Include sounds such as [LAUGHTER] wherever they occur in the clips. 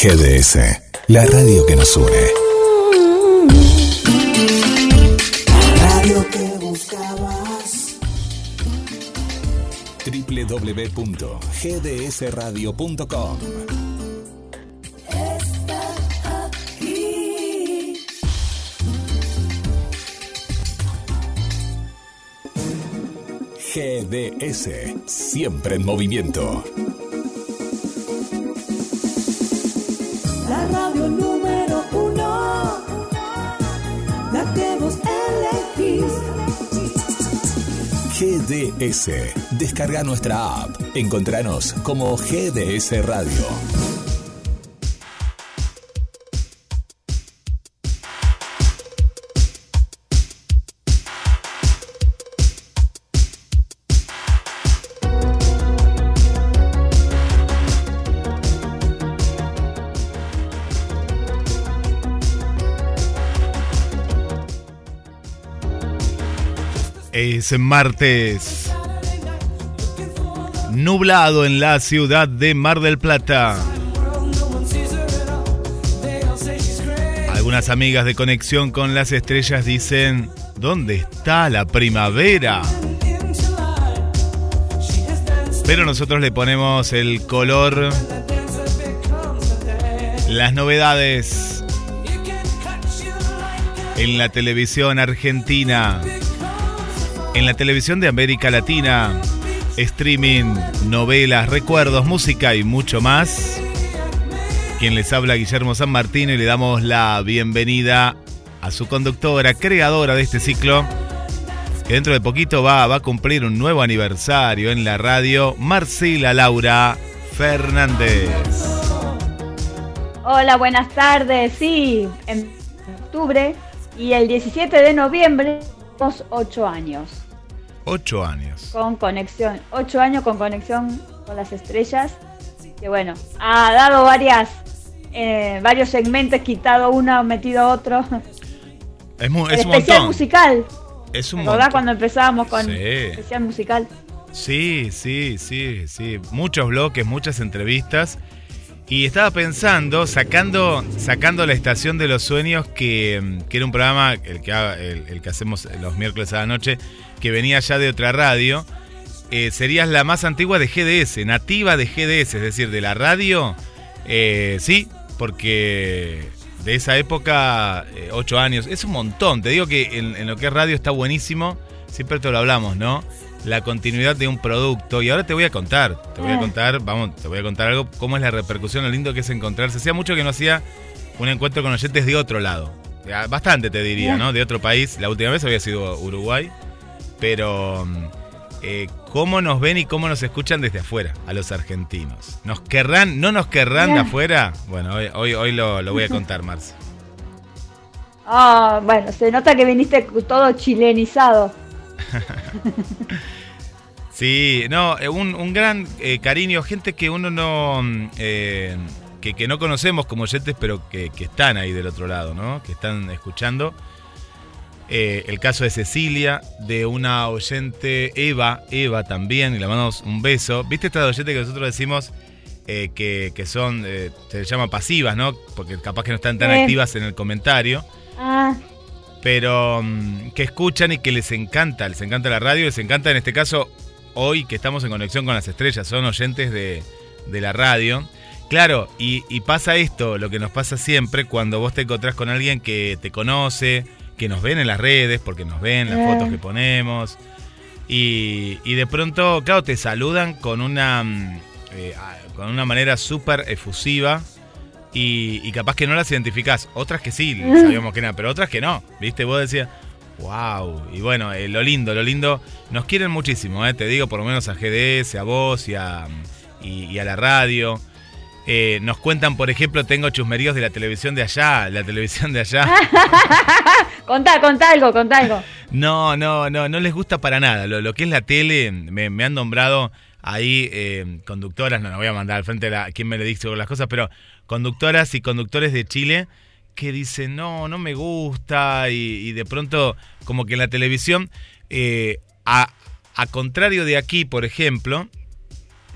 GDS, la radio que nos une. Radio que buscabas. www.gdsradio.com. GDS, siempre en movimiento. GDS, descarga nuestra app. Encontranos como GDS Radio. Es martes. Nublado en la ciudad de Mar del Plata. Algunas amigas de Conexión con las Estrellas dicen, ¿dónde está la primavera? Pero nosotros le ponemos el color, las novedades en la televisión argentina en la televisión de América Latina, streaming, novelas, recuerdos, música y mucho más. Quien les habla Guillermo San Martín y le damos la bienvenida a su conductora, creadora de este ciclo, que dentro de poquito va, a cumplir un nuevo aniversario en la radio, Marcela Laura Fernández. Hola, buenas tardes. Sí, en octubre y el 17 de noviembre, tenemos ocho años. Ocho años. con conexión, ocho años con conexión con las estrellas, que bueno, ha dado varias, eh, varios segmentos, quitado uno, metido otro. [LAUGHS] Es, mu- El es un especial musical, Es un ¿verdad? Cuando empezábamos con Sí. especial musical. Sí, sí, sí, sí. Muchos bloques, muchas entrevistas. Y estaba pensando, sacando, sacando la estación de los sueños, que, que era un programa, el que, el que hacemos los miércoles a la noche, que venía ya de otra radio. Eh, serías la más antigua de GDS, nativa de GDS, es decir, de la radio. Eh, sí, porque de esa época, eh, ocho años, es un montón. Te digo que en, en lo que es radio está buenísimo, siempre te lo hablamos, ¿no? La continuidad de un producto. Y ahora te voy a contar, te voy a Ah. contar, vamos, te voy a contar algo, cómo es la repercusión, lo lindo que es encontrarse. Hacía mucho que no hacía un encuentro con oyentes de otro lado. Ya, Bastante te diría, ¿no? De otro país. La última vez había sido Uruguay. Pero eh, cómo nos ven y cómo nos escuchan desde afuera, a los argentinos. ¿Nos querrán, no nos querrán de afuera? Bueno, hoy, hoy, hoy lo, lo voy a contar, Marce. [LAUGHS] Ah, bueno, se nota que viniste todo chilenizado. [LAUGHS] Sí, no, eh, un, un gran eh, cariño, gente que uno no. mm, eh, que, que no conocemos como oyentes, pero que, que están ahí del otro lado, ¿no? Que están escuchando. Eh, el caso de Cecilia, de una oyente, Eva, Eva también, y le mandamos un beso. ¿Viste esta oyente que nosotros decimos eh, que, que son, eh, se llama pasivas, ¿no? Porque capaz que no están tan activas en el comentario Ah, pero mm, que escuchan y que les encanta, les encanta la radio, les encanta en este caso hoy que estamos en conexión con las estrellas, son oyentes de, de la radio. Claro, y, y pasa esto, lo que nos pasa siempre cuando vos te encontrás con alguien que te conoce, que nos ven en las redes, porque nos ven las Eh. fotos que ponemos, y, y de pronto, claro, te saludan con una, mm, eh, con una manera súper efusiva. Y, y capaz que no las identificás. Otras que sí, sabíamos que eran, pero otras que no. ¿Viste? Vos decías, wow. Y bueno, eh, lo lindo, lo lindo. Nos quieren muchísimo, eh, te digo, por lo menos a GDS, a vos y a, y, y a la radio. Eh, nos cuentan, por ejemplo, tengo chusmeríos de la televisión de allá, la televisión de allá. [LAUGHS] contá, contá algo, contá algo. No, no, no, no les gusta para nada. Lo, lo que es la tele, me, me han nombrado ahí eh, conductoras, no, no voy a mandar al frente a quien me le dice las cosas, pero conductoras y conductores de Chile que dicen, no, no me gusta, y, y de pronto, como que en la televisión, eh, a, a contrario de aquí, por ejemplo,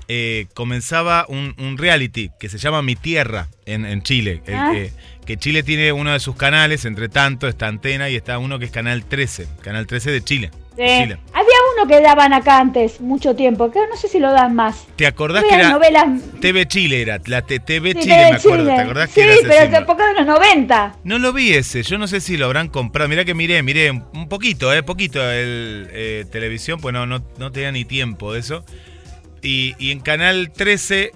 eh, comenzaba un, un reality que se llama Mi Tierra en, en Chile. El Ah. que, que Chile tiene uno de sus canales, entre tanto, está Antena y está uno que es Canal 13, Canal 13 de Chile. Sí. Había uno que daban acá antes, mucho tiempo, que no sé si lo dan más. ¿Te acordás que era novelas. TV Chile era? La TV Sí, Chile, me acuerdo. Chile. ¿Te acordás Sí, que era ese pero tampoco de los 90. No lo vi ese, yo no sé si lo habrán comprado. Mirá que miré, miré un un poquito, eh, poquito el eh, televisión, pues no, no, no tenía ni tiempo de eso. Y, y en Canal 13,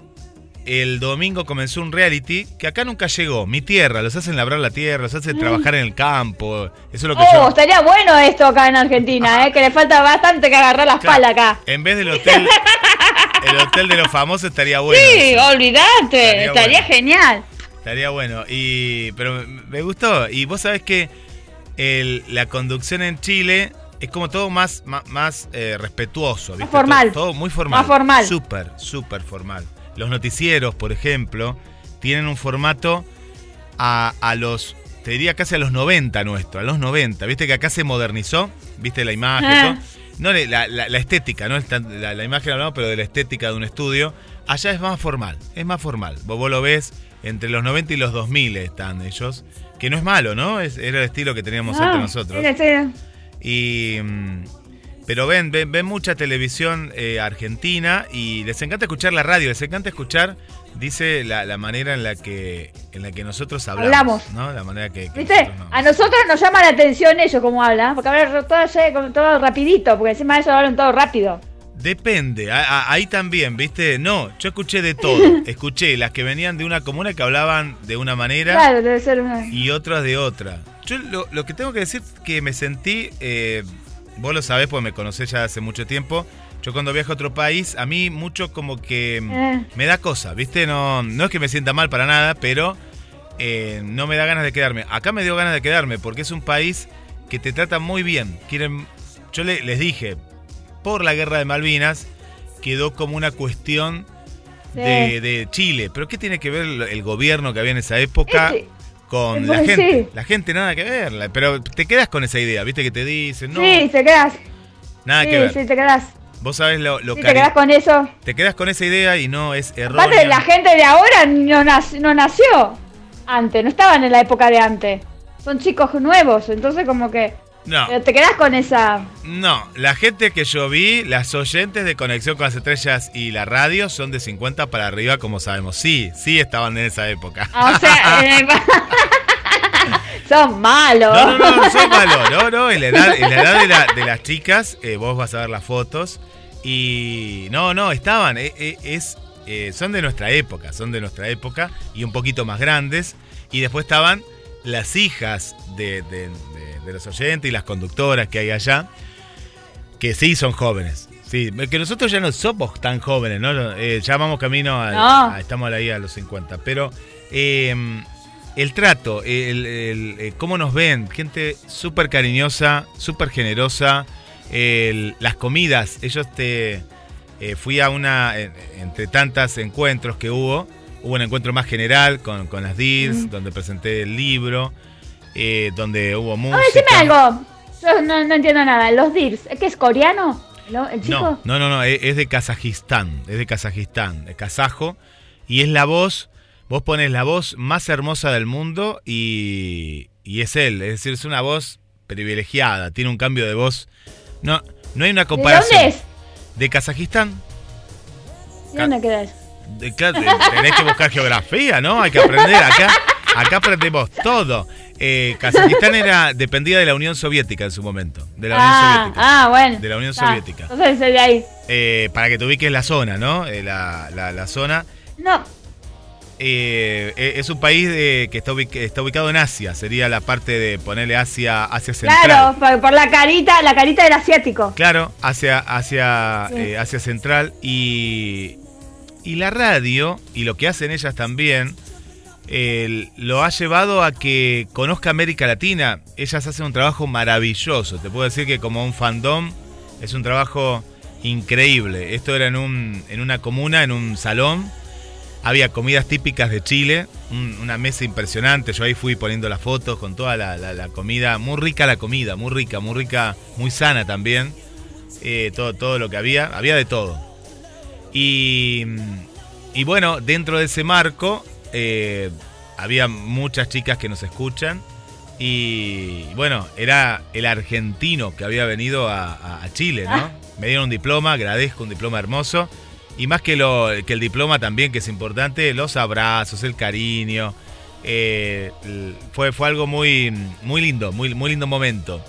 el domingo comenzó un reality que acá nunca llegó. Mi tierra, los hacen labrar la tierra, los hacen trabajar en el campo. Eso es lo que Oh, yo. estaría bueno esto acá en Argentina, ¿eh? que le falta bastante que agarrar la Claro, espalda acá. En vez del hotel, el hotel de los famosos estaría bueno. sí, eso. olvídate, Estaría estaría bueno. genial. Estaría bueno. Y, pero me gustó. Y vos sabés que el- la conducción en Chile es como todo más, más, más, eh, respetuoso. ¿viste? formal. Todo, todo muy formal. Más formal. Súper, súper formal. Los noticieros, por ejemplo, tienen un formato a, a los, te diría casi a los 90 nuestro, a los 90. Viste que acá se modernizó, viste la imagen, Ah. No, la, la- la estética, no la, la imagen hablamos, pero de la estética de un estudio. Allá es más formal, es más formal. Vos, vos lo ves entre los 90 y los 2000 están ellos. Que no es malo, ¿no? Es, era el estilo que teníamos Ah, antes nosotros. Y, mm, pero ven, ven, ven mucha televisión eh, argentina y les encanta escuchar la radio, les encanta escuchar, dice la, la manera en la que en la que nosotros hablamos. Hablamos. ¿no? La manera que, que ¿Viste? nosotros no. A nosotros nos llama la atención ellos como hablan, porque hablan todo, como todo rapidito, porque encima eso hablan todo rápido. Depende, a- a- ahí también, ¿viste? No, yo escuché de todo. [LAUGHS] Escuché las que venían de una comuna que hablaban de una manera Claro, debe ser una... y otras de otra. Yo lo, lo que tengo que decir que me sentí, eh, vos lo sabés porque me conocés ya hace mucho tiempo, yo cuando viajo a otro país, a mí mucho como que mm, Eh. me da cosa, ¿viste? No, no es que me sienta mal para nada, pero eh, no me da ganas de quedarme. Acá me dio ganas de quedarme porque es un país que te trata muy bien. Quieren, yo le- les dije, por la guerra de Malvinas quedó como una cuestión Sí. de, de Chile. Pero ¿qué tiene que ver el, el gobierno que había en esa época Este- con la gente? La gente nada que ver. Pero te quedas con esa idea, ¿viste? Que te dicen, no, Sí, te quedas. nada sí, que ver. sí, te quedas. Vos sabés lo, lo Sí, cari- te quedas con eso. te quedas con esa idea y no es errónea. Aparte, la gente de ahora no, no nació antes, no estaban en la época de antes. Son chicos nuevos, entonces como que... No, Pero te quedas con esa... no. La gente que yo vi, las oyentes de Conexión con las Estrellas y la radio son de 50 para arriba, como sabemos. Sí, sí estaban en esa época. Ah, O sea, [LAUGHS] eh, [LAUGHS] son malos. No, no, no, no soy malo. No, no, en la edad, en la edad de, la- de las chicas, eh, vos vas a ver las fotos. Y no, no, estaban. eh, eh, es, son de nuestra época, son de nuestra época y un poquito más grandes. Y después estaban las hijas de, de- de- de los oyentes y las conductoras que hay allá, que sí son jóvenes. Sí, que nosotros ya no somos tan jóvenes, ¿no? Eh, ya vamos camino a, No. a- estamos ahí a los 50. Pero eh, el trato, el, el- eh, cómo nos ven, gente súper cariñosa, súper generosa, las comidas, ellos te... eh, fui a una, en- entre tantas encuentros que hubo, hubo un encuentro más general con, con las DIRS, donde presenté el libro, eh, donde hubo música. A ver, decime algo. Yo no, no entiendo nada. Los DIRS, ¿es que es coreano? ¿Lo- ¿El chico? No, no, no, no, es, es de Kazajistán, es de Kazajistán, es kazajo, y es la voz, vos pones la voz más hermosa del mundo y, y es él, es decir, es una voz privilegiada, tiene un cambio de voz, no, no hay una ¿De comparación. dónde es? De Kazajistán, ¿De dónde queda eso? Tenés que buscar geografía, ¿no? Hay que aprender acá. Acá aprendemos todo. Eh, Kazajistán era dependía de la Unión Soviética en su momento, de la Unión Ah, Soviética. ah, bueno. De la Unión Ah, Soviética. Entonces es de ahí. Eh, para que te ubiques la zona, ¿no? Eh, la, la- la zona. No, es un país de- que está, ubic- está ubicado en Asia. Sería la parte de ponerle Asia, Asia Central. claro, por, por la carita, la carita del asiático. Claro, hacia, hacia, Sí. Asia Central y, y la radio, y lo que hacen ellas también, lo ha llevado a que conozca América Latina. Ellas hacen un trabajo maravilloso. Te puedo decir que como un fandom es un trabajo increíble. Esto era en, un, en una comuna, en un salón. Había comidas típicas de Chile, un- una mesa impresionante. Yo ahí fui poniendo las fotos con toda la comida. Muy rica la comida, muy rica, muy rica, muy sana también. Eh, todo, todo lo que había, había de todo. Y, y bueno, dentro de ese marco eh, había muchas chicas que nos escuchan. Y bueno, era el argentino que había venido a, Chile, ¿no? Ah. Me dieron un diploma, agradezco un diploma hermoso. Y más que, lo, que el diploma también, que es importante, los abrazos, el cariño. eh, fue, fue algo muy, muy lindo, muy, muy lindo momento.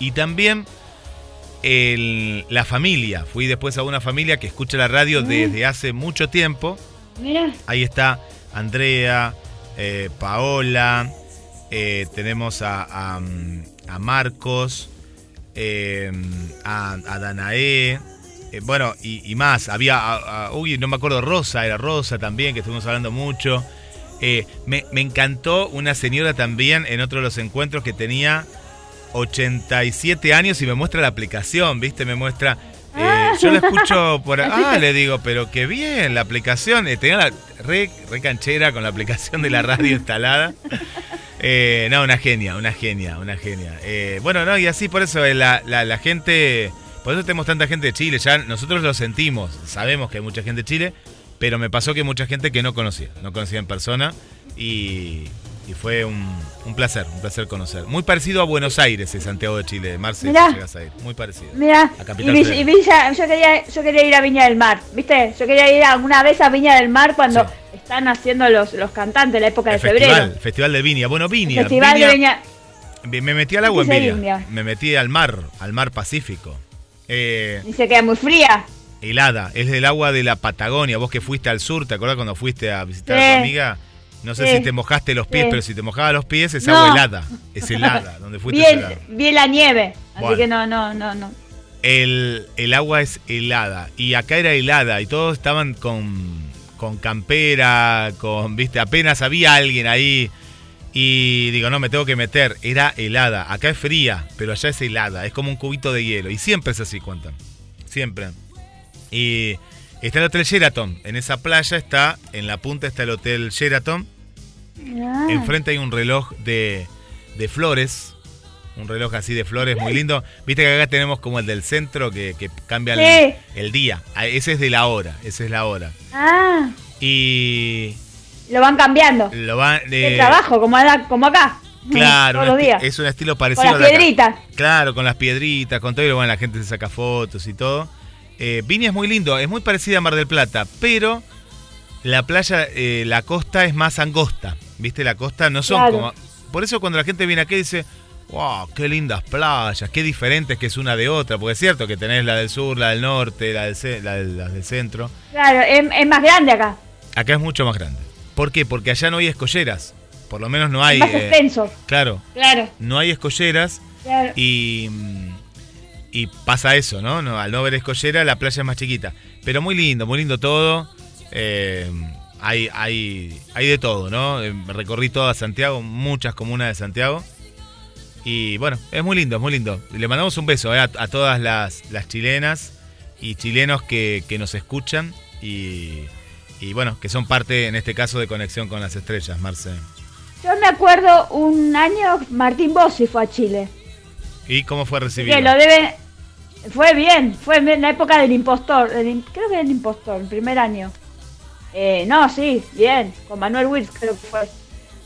Y también el- la familia. Fui después a una familia que escucha la radio desde hace mucho tiempo. Mira, Ahí está Andrea, eh, Paola, eh, tenemos a, a, mm, a Marcos, eh, a, a Danae, eh, bueno, y, y más. Había, uy, no me acuerdo, Rosa, era Rosa también, que estuvimos hablando mucho. Me, me encantó una señora también en otro de los encuentros que tenía 87 años y me muestra la aplicación, ¿viste? Me muestra... eh, yo la escucho por... [LAUGHS] Ah, le digo, pero qué bien, la aplicación. eh, tenía la re, re canchera con la aplicación de la radio [LAUGHS] instalada. Eh, no, una genia, una genia, una genia. Eh, bueno, no, y así por eso la, la, la gente... Por eso tenemos tanta gente de Chile, ya nosotros lo sentimos, sabemos que hay mucha gente de Chile, pero me pasó que mucha gente que no conocía, no conocía en persona y, y fue un, un placer, un placer conocer. Muy parecido a Buenos Aires, eh, Santiago de Chile, Marce, Mirá. si llegas a ir. Muy parecido. mira. A Y, Capital Vi- Federal. y Villa, yo quería, yo quería ir a Viña del Mar, ¿viste? Yo quería ir alguna vez a Viña del Mar cuando Sí. están haciendo los, los cantantes, la época de festival, febrero. festival de Viña. Bueno, Viña. Festival Viña- de Viña. Me metí al agua en ¿Qué dice Viña. Me metí al mar, al mar Pacífico. Eh, Y se queda muy fría. helada, es del agua de la Patagonia. Vos que fuiste al sur, ¿te acordás cuando fuiste a visitar a tu amiga? No sé Sí. si te mojaste los pies, Sí. pero si te mojaba los pies es No. agua helada. Es helada, donde fuiste Vi, el- vi la nieve, así que no, no, no, no. El, el agua es helada y acá era helada y todos estaban con, con campera, con, viste, apenas había alguien ahí y digo, no, me tengo que meter. Era helada, acá es fría, pero allá es helada, es como un cubito de hielo y siempre es así, cuentan, siempre. Y está el Hotel Sheraton, en esa playa está, en la punta está el Hotel Sheraton, Ah, Enfrente hay un reloj de, de flores. Un reloj así de flores muy lindo. Viste que acá tenemos como el del centro que, que cambia el, Sí. el día. Ah, Ese es de la hora. Esa es la hora. ah, Y lo van cambiando. lo van. El eh, trabajo, como, acá- como acá. Claro, Todos los días. es un estilo Con parecido las de acá. piedritas. Claro, con las piedritas, con todo. Y bueno, la gente se saca fotos y todo. Eh, Viña es muy lindo, es muy parecida a Mar del Plata, pero la playa, eh, la costa es más angosta. ¿Viste? La costa no son Claro. como. Por eso cuando la gente viene aquí dice, wow, qué lindas playas, qué diferentes que es una de otra. Porque es cierto que tenés la del sur, la del norte, la del, la del, las del centro. Claro, es, es más grande acá. Acá es mucho más grande. ¿Por qué? Porque allá no hay escolleras. Por lo menos no hay. es más eh, extenso. claro, Claro, no hay escolleras. claro. Y, y pasa eso, ¿no? No, Al no ver escollera, la playa es más chiquita. Pero muy lindo, muy lindo todo. Eh, hay, hay, hay de todo, ¿no? Eh, Recorrí toda Santiago, muchas comunas de Santiago. Y bueno, es muy lindo, es muy lindo. Le mandamos un beso eh, a, a todas las, las chilenas y chilenos que, que nos escuchan y, y bueno, que son parte en este caso de Conexión con las Estrellas, Marce. Yo me acuerdo un año Martín Bossi fue a Chile. ¿Y cómo fue recibido? Que lo debe. Fue bien, fue en la época del impostor. del creo que era el impostor, el primer año. Eh, no, sí, bien. Con Manuel Wills creo que fue.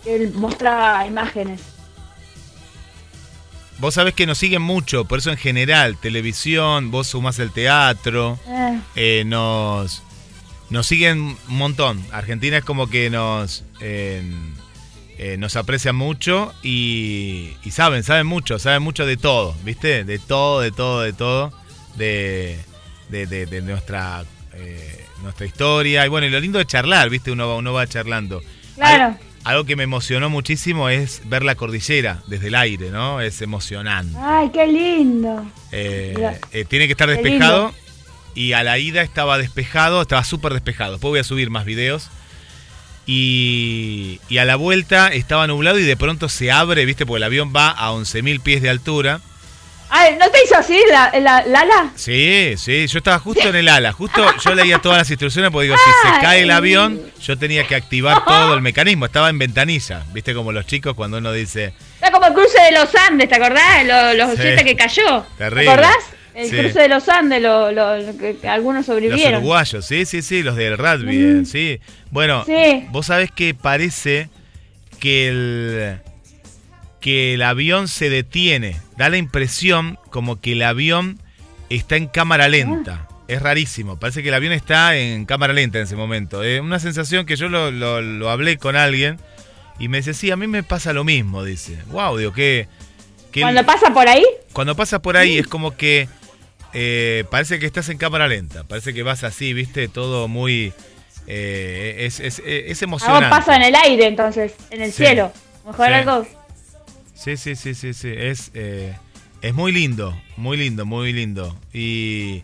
Él mostraba imágenes. Vos sabés que nos siguen mucho, por eso en general, televisión, vos sumás el teatro, Eh, eh, nos, nos siguen un montón. Argentina es como que nos, eh, eh, nos aprecia mucho y, y saben, saben mucho, saben mucho de todo, ¿viste? De todo, de todo, de todo, de, de, de- de nuestra, eh, nuestra historia. Y bueno, y lo lindo de charlar, ¿viste? Uno, va- uno va charlando. Claro. Algo, algo que me emocionó muchísimo es ver la cordillera desde el aire, ¿no? Es emocionante. Ay, qué lindo. Eh, eh, tiene que estar despejado. Y a la ida estaba despejado, estaba súper despejado. Después voy a subir más videos. Y, y a la vuelta estaba nublado y de pronto se abre, ¿viste? Porque el avión va a 11.000 pies de altura. Ay, ¿no te hizo así la, la, Lala? Sí, sí, yo estaba justo en el ala. Justo [LAUGHS] yo leía todas las instrucciones porque digo, si se cae el avión, yo tenía que activar [LAUGHS] todo el mecanismo. Estaba en ventanilla, ¿viste? Como los chicos cuando uno dice, Era como el cruce de los Andes, ¿te acordás? Los, los Sí. que cayó. Terrible. ¿Te acordás? El Sí. cruce de los Andes, lo, lo- lo que, algunos Los sobrevivieron. uruguayos, sí, sí, sí, los del rugby, Mm. sí. Bueno, Sí. vos sabés que parece que el, que el avión se detiene. Da la impresión como que el avión está en cámara lenta. Es rarísimo, parece que el avión está en cámara lenta en ese momento. Es una sensación que yo lo, lo- lo hablé con alguien y me dice, sí, a mí me pasa lo mismo, dice. Wow, digo, que... Cuando pasa por ahí, cuando pasas por ahí es como que eh, parece que estás en cámara lenta, parece que vas así, viste, todo muy... eh, es, es, es emocionante. algo pasa en el aire, entonces, en el Sí. cielo. Mejor Sí. algo. Sí, sí, sí, sí, sí, es, eh, es muy lindo, muy lindo, muy lindo. Y,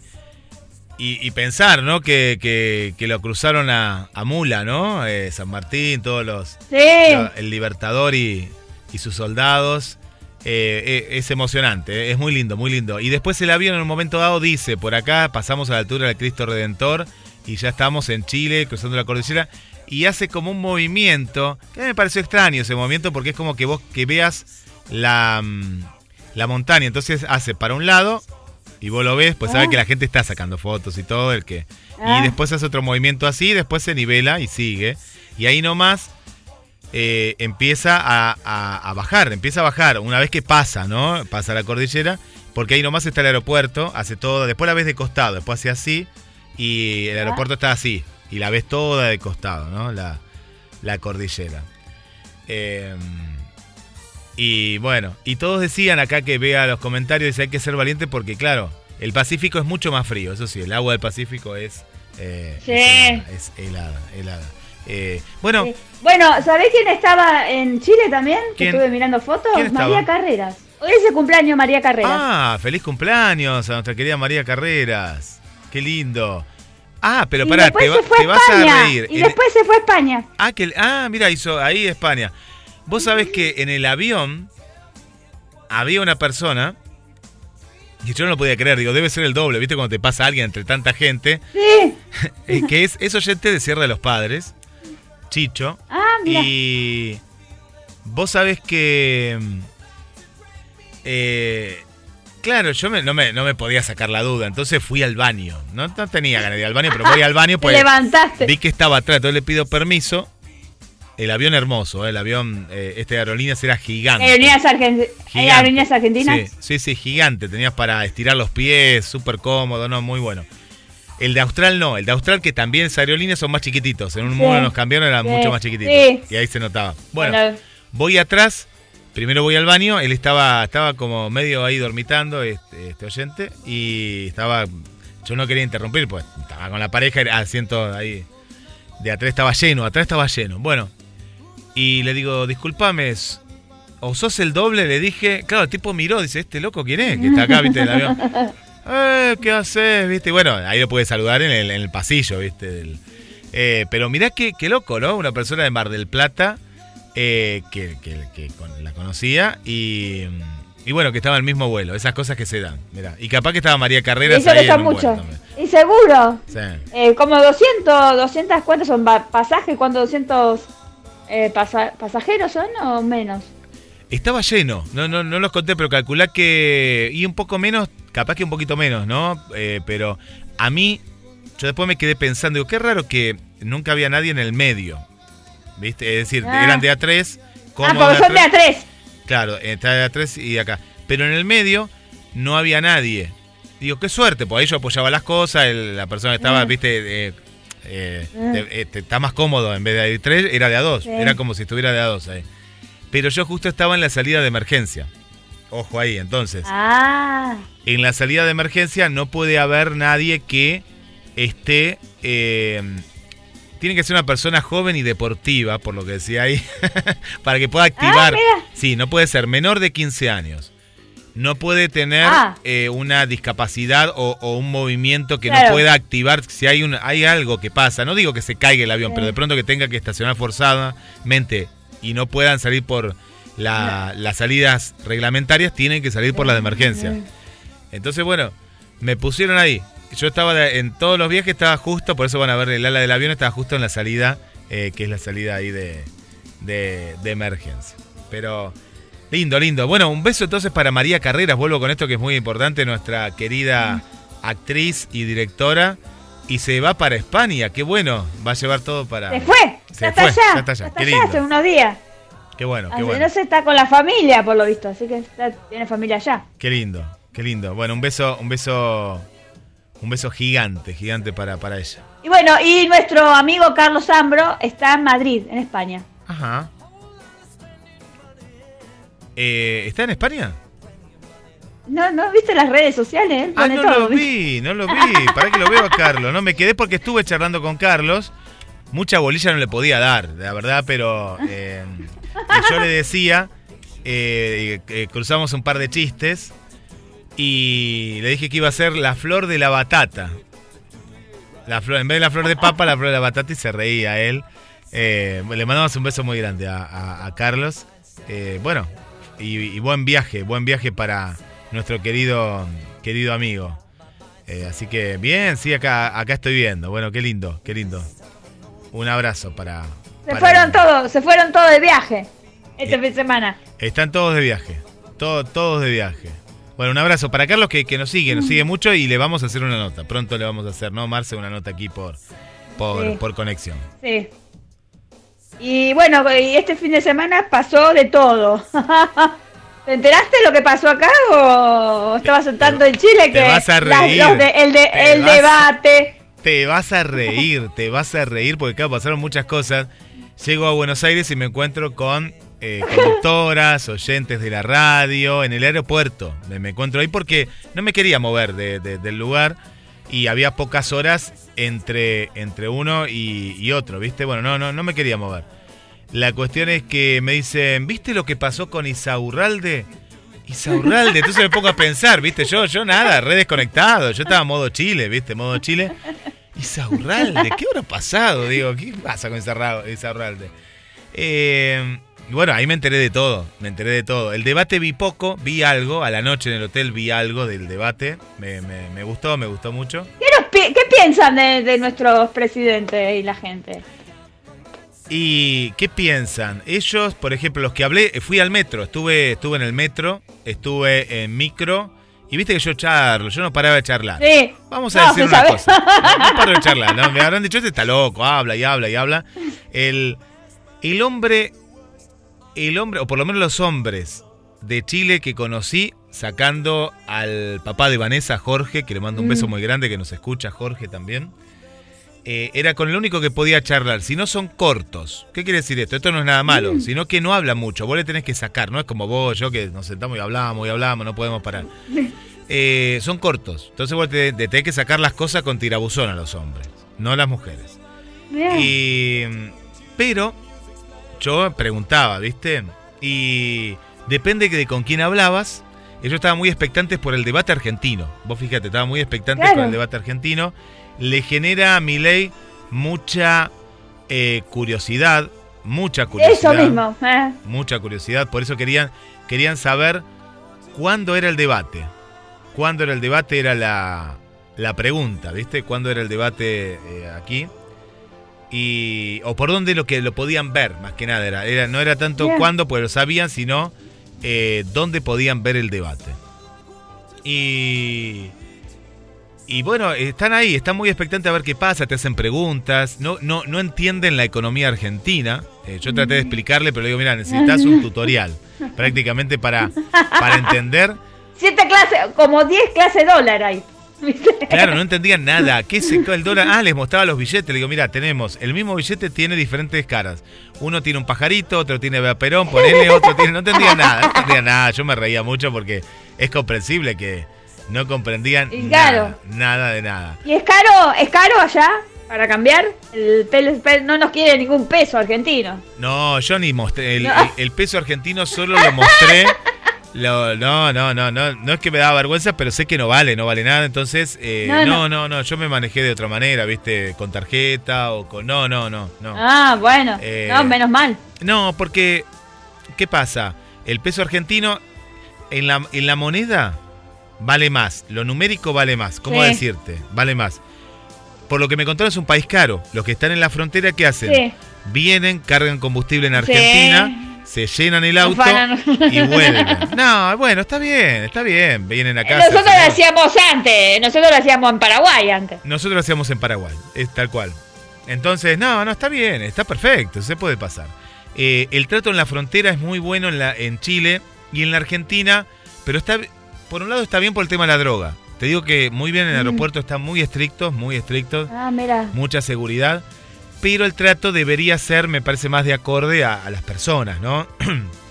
y, y pensar, ¿no? Que, que, que lo cruzaron a, a Mula, ¿no? Eh, San Martín, todos los... Sí. el Libertador y, y sus soldados. eh, es emocionante, es muy lindo, muy lindo. Y después el avión en un momento dado dice, por acá pasamos a la altura del Cristo Redentor y ya estamos en Chile, cruzando la cordillera, y hace como un movimiento, que me pareció extraño ese movimiento porque es como que vos que veas la, mm, la montaña, entonces hace para un lado y vos lo ves, pues sabes Ah. que la gente está sacando fotos y todo, el que... Ah. Y después hace otro movimiento así, después se nivela y sigue. Y ahí nomás eh, empieza a, a- a bajar, empieza a bajar una vez que pasa, ¿no? Pasa la cordillera, porque ahí nomás está el aeropuerto, hace todo, después la ves de costado, después hace así, y el Ah. aeropuerto está así, y la ves toda de costado, ¿no? La, la cordillera. Eh, y bueno, y todos decían acá que vea los comentarios, dice hay que ser valiente porque claro, el Pacífico es mucho más frío, eso sí, el agua del Pacífico es, eh, Sí. es helada, es helada. Eh, bueno, Sí. Bueno, ¿sabés quién estaba en Chile también? Que estuve mirando fotos. María Carreras. Hoy es el cumpleaños María Carreras. Ah, feliz cumpleaños a nuestra querida María Carreras. Qué lindo. Ah, pero pará, te, va- vas a reír. Y En- después se fue a España. ah, que, ah, mira, hizo ahí España. Vos sabés que en el avión había una persona que yo no lo podía creer. Digo, debe ser el doble, ¿viste? Cuando te pasa alguien entre tanta gente. Sí. [LAUGHS] eh, que es, es oyente de Sierra de los Padres, Chicho. Ah, mira. Y vos sabés que... mm, eh, claro, yo me- no, me, no me podía sacar la duda, entonces fui al baño. No, no tenía ganas de ir al baño, pero voy al baño [LAUGHS] Te pues levantaste. vi que estaba atrás, entonces le pido permiso. El avión hermoso, eh, el avión, eh, este de aerolíneas era gigante. Aerolíneas, Gigante. Aerolíneas Argentinas. Sí, sí, sí, gigante. Tenías para estirar los pies, súper cómodo, no, muy bueno. El de Austral no, el de Austral que también es aerolíneas son más chiquititos. En un Sí. modo nos cambiaron, eran Sí. mucho más chiquititos. Sí. Y ahí se notaba. Bueno, Bueno, voy atrás, primero voy al baño, él estaba, estaba como medio ahí dormitando, este, este oyente, y estaba, yo no quería interrumpir, pues estaba con la pareja, el asiento ahí, de atrás estaba lleno, atrás estaba lleno. Bueno, y le digo, discúlpame, o sos el doble, le dije, claro, el tipo miró, dice, este loco quién es, que está acá, viste, en el avión. [LAUGHS] Eh, ¿qué haces? ¿Viste? Bueno, ahí lo puedes saludar en el, en el pasillo, ¿viste? Del- eh, pero mirá qué, qué loco, ¿no? Una persona de Mar del Plata eh, que, que- que con- la conocía y, y bueno, que estaba en el mismo vuelo. Esas cosas que se dan, mirá. Y capaz que estaba María Carreras eso ahí en un vuelo también. Y seguro. Sí. Eh, como 200, 200, ¿cuántos son pasajes? ¿Cuántos 200 eh, pasa- pasajeros son o menos? Estaba lleno, no, no, no los conté, pero calculá que. Y un poco menos, capaz que un poquito menos, ¿no? Eh, pero a mí, yo después me quedé pensando, digo, qué raro que nunca había nadie en el medio. ¿Viste? Es decir, Ah. eran de A3. Ah, porque son de A3. A3. Claro, está de A3 y de acá. Pero en el medio no había nadie. Digo, qué suerte, porque ahí yo apoyaba las cosas, el- la persona que estaba, Ah. viste, eh, eh, Ah. te- eh, te- está más cómodo en vez de A3, era de A2. Sí. Era como si estuviera de A2 ahí. Pero yo justo estaba en la salida de emergencia. Ojo ahí, entonces. Ah, En la salida de emergencia no puede haber nadie que esté... eh, tiene que ser una persona joven y deportiva, por lo que decía ahí, [LAUGHS] para que pueda activar. mira. sí, no puede ser menor de 15 años. No puede tener Ah. eh, una discapacidad o, o un movimiento que no pueda activar si hay, un, hay algo que pasa. No digo que se caiga el avión, Sí. pero de pronto que tenga que estacionar forzadamente y no puedan salir por la- las salidas reglamentarias, tienen que salir por la de emergencia. Entonces, bueno, me pusieron ahí. Yo estaba de- en todos los viajes, estaba justo, por eso van a ver el ala del avión, estaba justo en la salida, eh, que es la salida ahí de, de, de emergencia. Pero Lindo, lindo. Bueno, un beso entonces para María Carreras. Vuelvo con esto que es muy importante, nuestra querida actriz y directora. Y se va para España. Qué bueno. Va a llevar todo para. Se fue. Se ya está fue, allá. ya está allá. Ya está Qué allá lindo. hace unos días. Qué bueno, qué bueno. No se está con la familia, por lo visto. Así que está- tiene familia allá. Qué lindo, qué lindo. Bueno, un beso, un beso, un beso gigante, gigante para, para ella. Y bueno, y nuestro amigo Carlos Ambro está en Madrid, en España. Ajá. Eh, ¿Está en España? ¿No, ¿No viste las redes sociales? Ah, no todo, lo vi, no lo vi. ¿Para que lo veo a Carlos? No, me quedé porque estuve charlando con Carlos. Mucha bolilla no le podía dar, la verdad, pero eh, yo le decía, eh, eh, cruzamos un par de chistes y le dije que iba a ser la flor de la batata. La flor, en vez de la flor de papa, la flor de la batata y se reía él. Eh, le mandamos un beso muy grande a, a- a Carlos. Eh, bueno, y, y buen viaje, buen viaje para nuestro querido, querido amigo. Eh, así que bien, sí, acá, acá estoy viendo. Bueno, qué lindo, qué lindo. Un abrazo para. Se para fueron todos, se fueron todos de viaje este Eh. fin de semana. Están todos de viaje. Todo- todos de viaje. Bueno, un abrazo para Carlos que, que nos sigue, nos sigue mucho y le vamos a hacer una nota. Pronto le vamos a hacer, ¿no, Marce? Una nota aquí por, por, Sí. por conexión. Sí. Y bueno, y este fin de semana pasó de todo. [LAUGHS] ¿Te enteraste lo que pasó acá o estabas tanto en Chile te que vas a reír. de- el, de- Te el vas a- debate? Te vas a reír, te vas a reír porque acá pasaron muchas cosas. Llego a Buenos Aires y me encuentro con eh, conductoras, oyentes de la radio, en el aeropuerto. Me, me encuentro ahí porque no me quería mover de- de- del lugar y había pocas horas entre, entre uno y, otro, ¿viste? Bueno, no, no, no me quería mover. La cuestión es que me dicen, ¿viste lo que pasó con Isaurralde? Isaurralde, entonces me pongo a pensar, ¿viste? Yo, yo nada, re desconectado, yo estaba modo Chile, ¿viste? Modo Chile. Isaurralde, ¿qué habrá pasado? Digo, ¿qué pasa con Isaurra- Isaurralde? Eh, y bueno, ahí me enteré de todo, me enteré de todo. El debate vi poco, vi algo, a la noche en el hotel vi algo del debate, me, me- me gustó, me gustó mucho. ¿Qué, nos pi- qué piensan de, de nuestros presidentes y la gente? ¿Y qué piensan? Ellos, por ejemplo, los que hablé, eh, fui al metro, estuve, estuve en el metro, estuve en micro, y viste que yo charlo, yo no paraba de charlar. Sí. Vamos a No, decir una sabe. cosa. No, no paro de charlar. ¿no? Me habrán dicho, este está loco, habla y habla y habla. El, el hombre, el hombre, o por lo menos los hombres de Chile que conocí, sacando al papá de Vanessa, Jorge, que le mando un beso Mm. muy grande, que nos escucha, Jorge también. eh, era con el único que podía charlar. Si no son cortos. ¿Qué quiere decir esto? Esto no es nada malo, Mm. sino que no habla mucho. Vos le tenés que sacar. No es como vos, yo, que nos sentamos y hablamos y hablamos, no podemos parar. [LAUGHS] Eh, son cortos. Entonces vos te, te tenés que sacar las cosas con tirabuzón a los hombres, no a las mujeres. Y, pero yo preguntaba, ¿viste? Y depende de con quién hablabas. Ellos estaban muy expectantes por el debate argentino. Vos fíjate, estaban muy expectantes Claro. con el debate argentino. Le genera a Milei mucha eh, curiosidad, mucha curiosidad. Eso mismo. eh. Mucha curiosidad. Por eso querían, querían saber cuándo era el debate. Cuándo era el debate era la, la pregunta, ¿viste? ¿Cuándo era el debate eh, aquí? Y, o por dónde lo que lo podían ver, más que nada. Era, era- no era tanto Bien. cuándo, pues lo sabían, sino eh, dónde podían ver el debate. Y, y bueno, están ahí, están muy expectantes a ver qué pasa, te hacen preguntas, no, no, no entienden la economía argentina. Eh, yo traté de explicarle, pero le digo, mira, necesitas un tutorial prácticamente para, para entender. [LAUGHS] Siete clases, como 10 clases dólar hay. [LAUGHS] Claro, no entendían nada. ¿Qué es el dólar? Ah, les mostraba los billetes. Le digo, mira, tenemos, el mismo billete tiene diferentes caras. Uno tiene un pajarito, otro tiene Perón, ponele, otro tiene... No entendía nada, no entendía nada. Yo me reía mucho porque es comprensible que no comprendían Y claro. nada, nada de nada. ¿Y es caro, es caro allá para cambiar? El pel- pel- no nos quiere ningún peso argentino. No, yo ni mostré. El, No. el- el peso argentino solo lo mostré. [LAUGHS] Lo- no, no, no, no. No es que me da vergüenza, pero sé que no vale, no vale nada. Entonces, eh, No, no, no. no, no, Yo me manejé de otra manera, ¿viste? Con tarjeta o con. No, no, no, no. Ah, bueno. Eh, No, menos mal. No, porque. ¿Qué pasa? El peso argentino en la, en la moneda vale más. Lo numérico vale más. ¿Cómo Sí. decirte? Vale más. Por lo que me contaron es un país caro. Los que están en la frontera, ¿qué hacen? Sí. Vienen, cargan combustible en Sí. Se llenan el auto y vuelven. No, bueno, está bien, está bien. Vienen a casa. Nosotros lo hacíamos antes, nosotros lo hacíamos en Paraguay antes. Nosotros lo hacíamos en Paraguay, es tal cual. Entonces, no, no, está bien, está perfecto, se puede pasar. Eh, el trato en la frontera es muy bueno en, la, en Chile y en la Argentina, pero está, por un lado está bien por el tema de la droga. Te digo que muy bien en el Mm. aeropuerto están muy estrictos, muy estrictos, Ah, mira. mucha seguridad, pero el trato debería ser, me parece, más de acorde a, a las personas, ¿no? [CLEARS THROAT]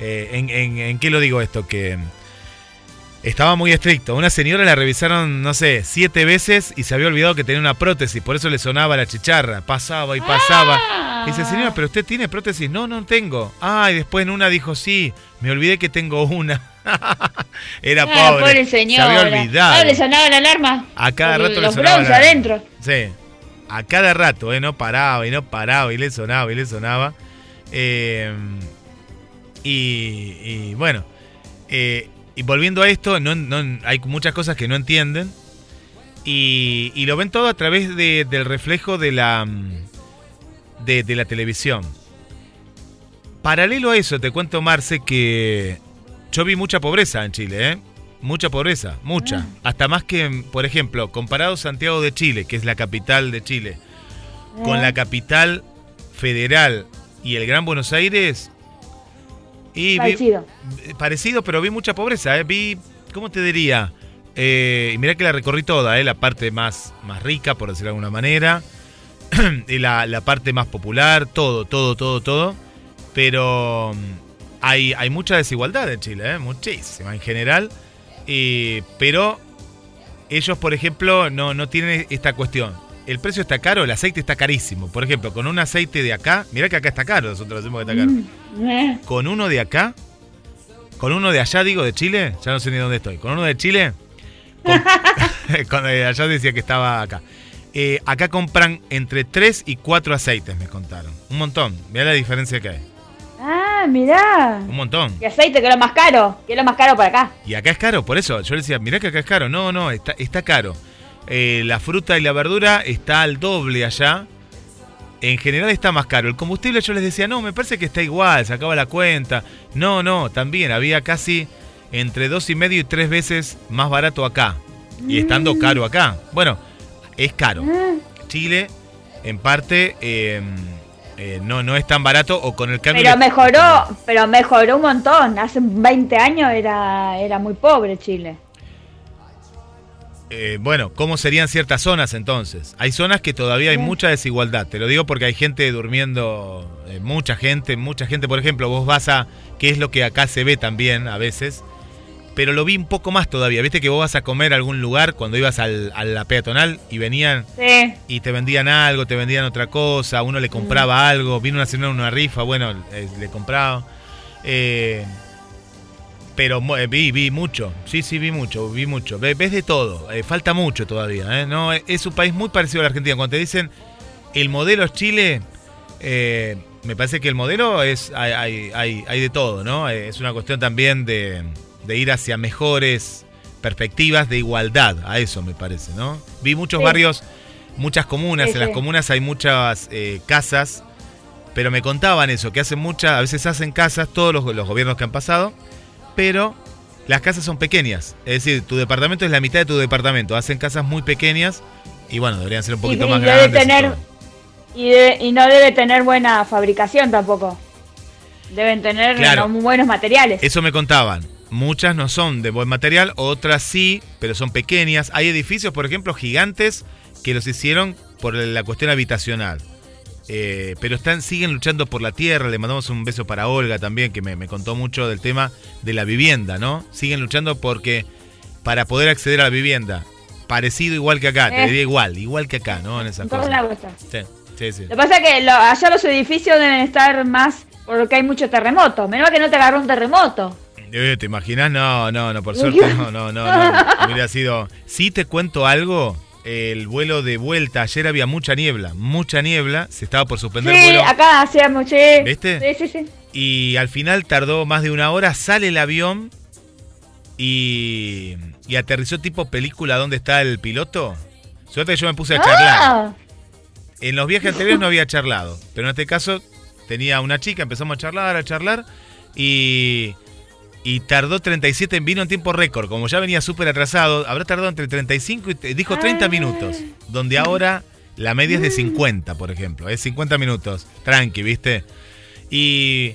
Eh, ¿en, en, en qué lo digo esto? Que estaba muy estricto. Una señora la revisaron, no sé, siete veces y se había olvidado que tenía una prótesis, por eso le sonaba la chicharra. Pasaba y pasaba. Ah. Dice, señora, ¿pero usted tiene prótesis? No, no tengo. Ah, y después en una dijo, sí, me olvidé que tengo una. [LAUGHS] Era Ah, pobre. pobre Se señora. había olvidado. Ah, le sonaba la alarma. A cada rato le los sonaba bronce la- adentro. Sí. A cada rato, ¿eh? No paraba y no paraba y le sonaba y le sonaba. Eh, y, bueno, eh, y volviendo a esto, no, hay muchas cosas que no entienden. Y, y lo ven todo a través de- del reflejo de la, mm, de, de la televisión. Paralelo a eso, te cuento, Marce, que yo vi mucha pobreza en Chile, ¿eh? Mucha pobreza, mucha. Hasta más que, por ejemplo, comparado Santiago de Chile, que es la capital de Chile, con la capital federal y el Gran Buenos Aires. Y Parecido. eh, parecido, pero vi mucha pobreza. ¿eh? Vi, ¿cómo te diría? Eh, y mirá que la recorrí toda, ¿eh? la parte más, más rica, por decirlo de alguna manera, [CLEARS THROAT] y la, la parte más popular, todo, todo, todo, todo. Pero mm, hay, hay mucha desigualdad en Chile, ¿eh? muchísima en general. Y- pero ellos, por ejemplo, no, no tienen esta cuestión. El precio está caro, el aceite está carísimo. Por ejemplo, con un aceite de acá, mirá que acá está caro, nosotros decimos que está caro Mm, eh. con uno de acá, con uno de allá, digo, de Chile, ya no sé ni dónde estoy, con uno de Chile, con- [LAUGHS] [LAUGHS] de allá decía que estaba acá. Eh, acá compran entre 3 y 4 aceites, me contaron. Un montón, mirá la diferencia que hay. Ah, mirá. Un montón. Y aceite, que es lo más caro. Que es lo más caro por acá. Y acá es caro, por eso yo le decía, mirá que acá es caro. No, no, está, está caro. Eh, la fruta y la verdura está al doble allá. En general está más caro. El combustible yo les decía, no, me parece que está igual, se acaba la cuenta. No, no, también había casi entre dos y medio y tres veces más barato acá. Y estando caro acá. Bueno, es caro. Ah, Chile, en parte, eh, eh, no, no es tan barato o con el cambio... Pero mejoró, pero mejoró un montón. Hace 20 años era, era muy pobre Chile. Eh, bueno, ¿cómo serían ciertas zonas entonces? Hay zonas que todavía hay mucha desigualdad. Te lo digo porque hay gente durmiendo, eh, mucha gente, mucha gente. Por ejemplo, vos vas a, que es lo que acá se ve también a veces, pero lo vi un poco más todavía. Viste que vos vas a comer a algún lugar cuando ibas al, a la peatonal y venían Sí. y te vendían algo, te vendían otra cosa, uno le compraba algo, vino una señora una rifa, bueno, eh, le compraba. Eh, pero eh, vi, vi mucho, sí, sí, vi mucho, vi mucho. Ve- Ves de todo, falta mucho todavía. ¿eh? No, es un país muy parecido a la Argentina. Cuando te dicen el modelo es Chile, me parece que el modelo es hay, hay, hay, hay de todo, ¿no? Es una cuestión también de, de ir hacia mejores perspectivas de igualdad, a eso me parece, ¿no? Vi muchos Sí. barrios, muchas comunas, Sí, en las comunas hay muchas eh, casas, pero me contaban eso, que hacen muchas, a veces hacen casas, todos los, los gobiernos que han pasado, pero las casas son pequeñas, es decir, tu departamento es la mitad de tu departamento, hacen casas muy pequeñas y bueno, deberían ser un poquito y más debe grandes. y tener-. Y, de- y no debe tener buena fabricación tampoco. Deben tener Claro. buenos materiales. Eso me contaban. Muchas no son de buen material, otras sí, pero son pequeñas. Hay edificios, por ejemplo, gigantes que los hicieron por la cuestión habitacional. Eh, pero están, siguen luchando por la tierra. Le mandamos un beso para Olga también, que me, me contó mucho del tema de la vivienda, ¿no? Siguen luchando porque para poder acceder a la vivienda, parecido igual que acá, te Eh. diría igual, igual que acá, ¿no? En las cosas. Sí, sí, sí. Lo que pasa es que lo- allá los edificios deben estar más porque hay muchos terremotos. Menos que no te agarró un terremoto. Eh, ¿Te imaginas? No, no, no, por suerte no, no, no, no. [LAUGHS] Hubiera sido. Si te cuento algo, el vuelo de vuelta, ayer había mucha niebla, mucha niebla, se estaba por suspender el Sí, vuelo. acá hacíamos, sí. ¿Viste? Sí, sí, sí. Y al final tardó más de una hora, sale el avión y, y aterrizó tipo película donde está el piloto. Suerte que yo me puse a charlar. Ah, En los viajes anteriores no había charlado, pero en este caso tenía una chica, empezamos a charlar, a charlar, y, y tardó 37 en vino en tiempo récord. Como ya venía súper atrasado, habrá tardado entre 35 y dijo 30 Ah. minutos, donde ahora la media es de 50, por ejemplo, es 50 minutos, tranqui, ¿viste? Y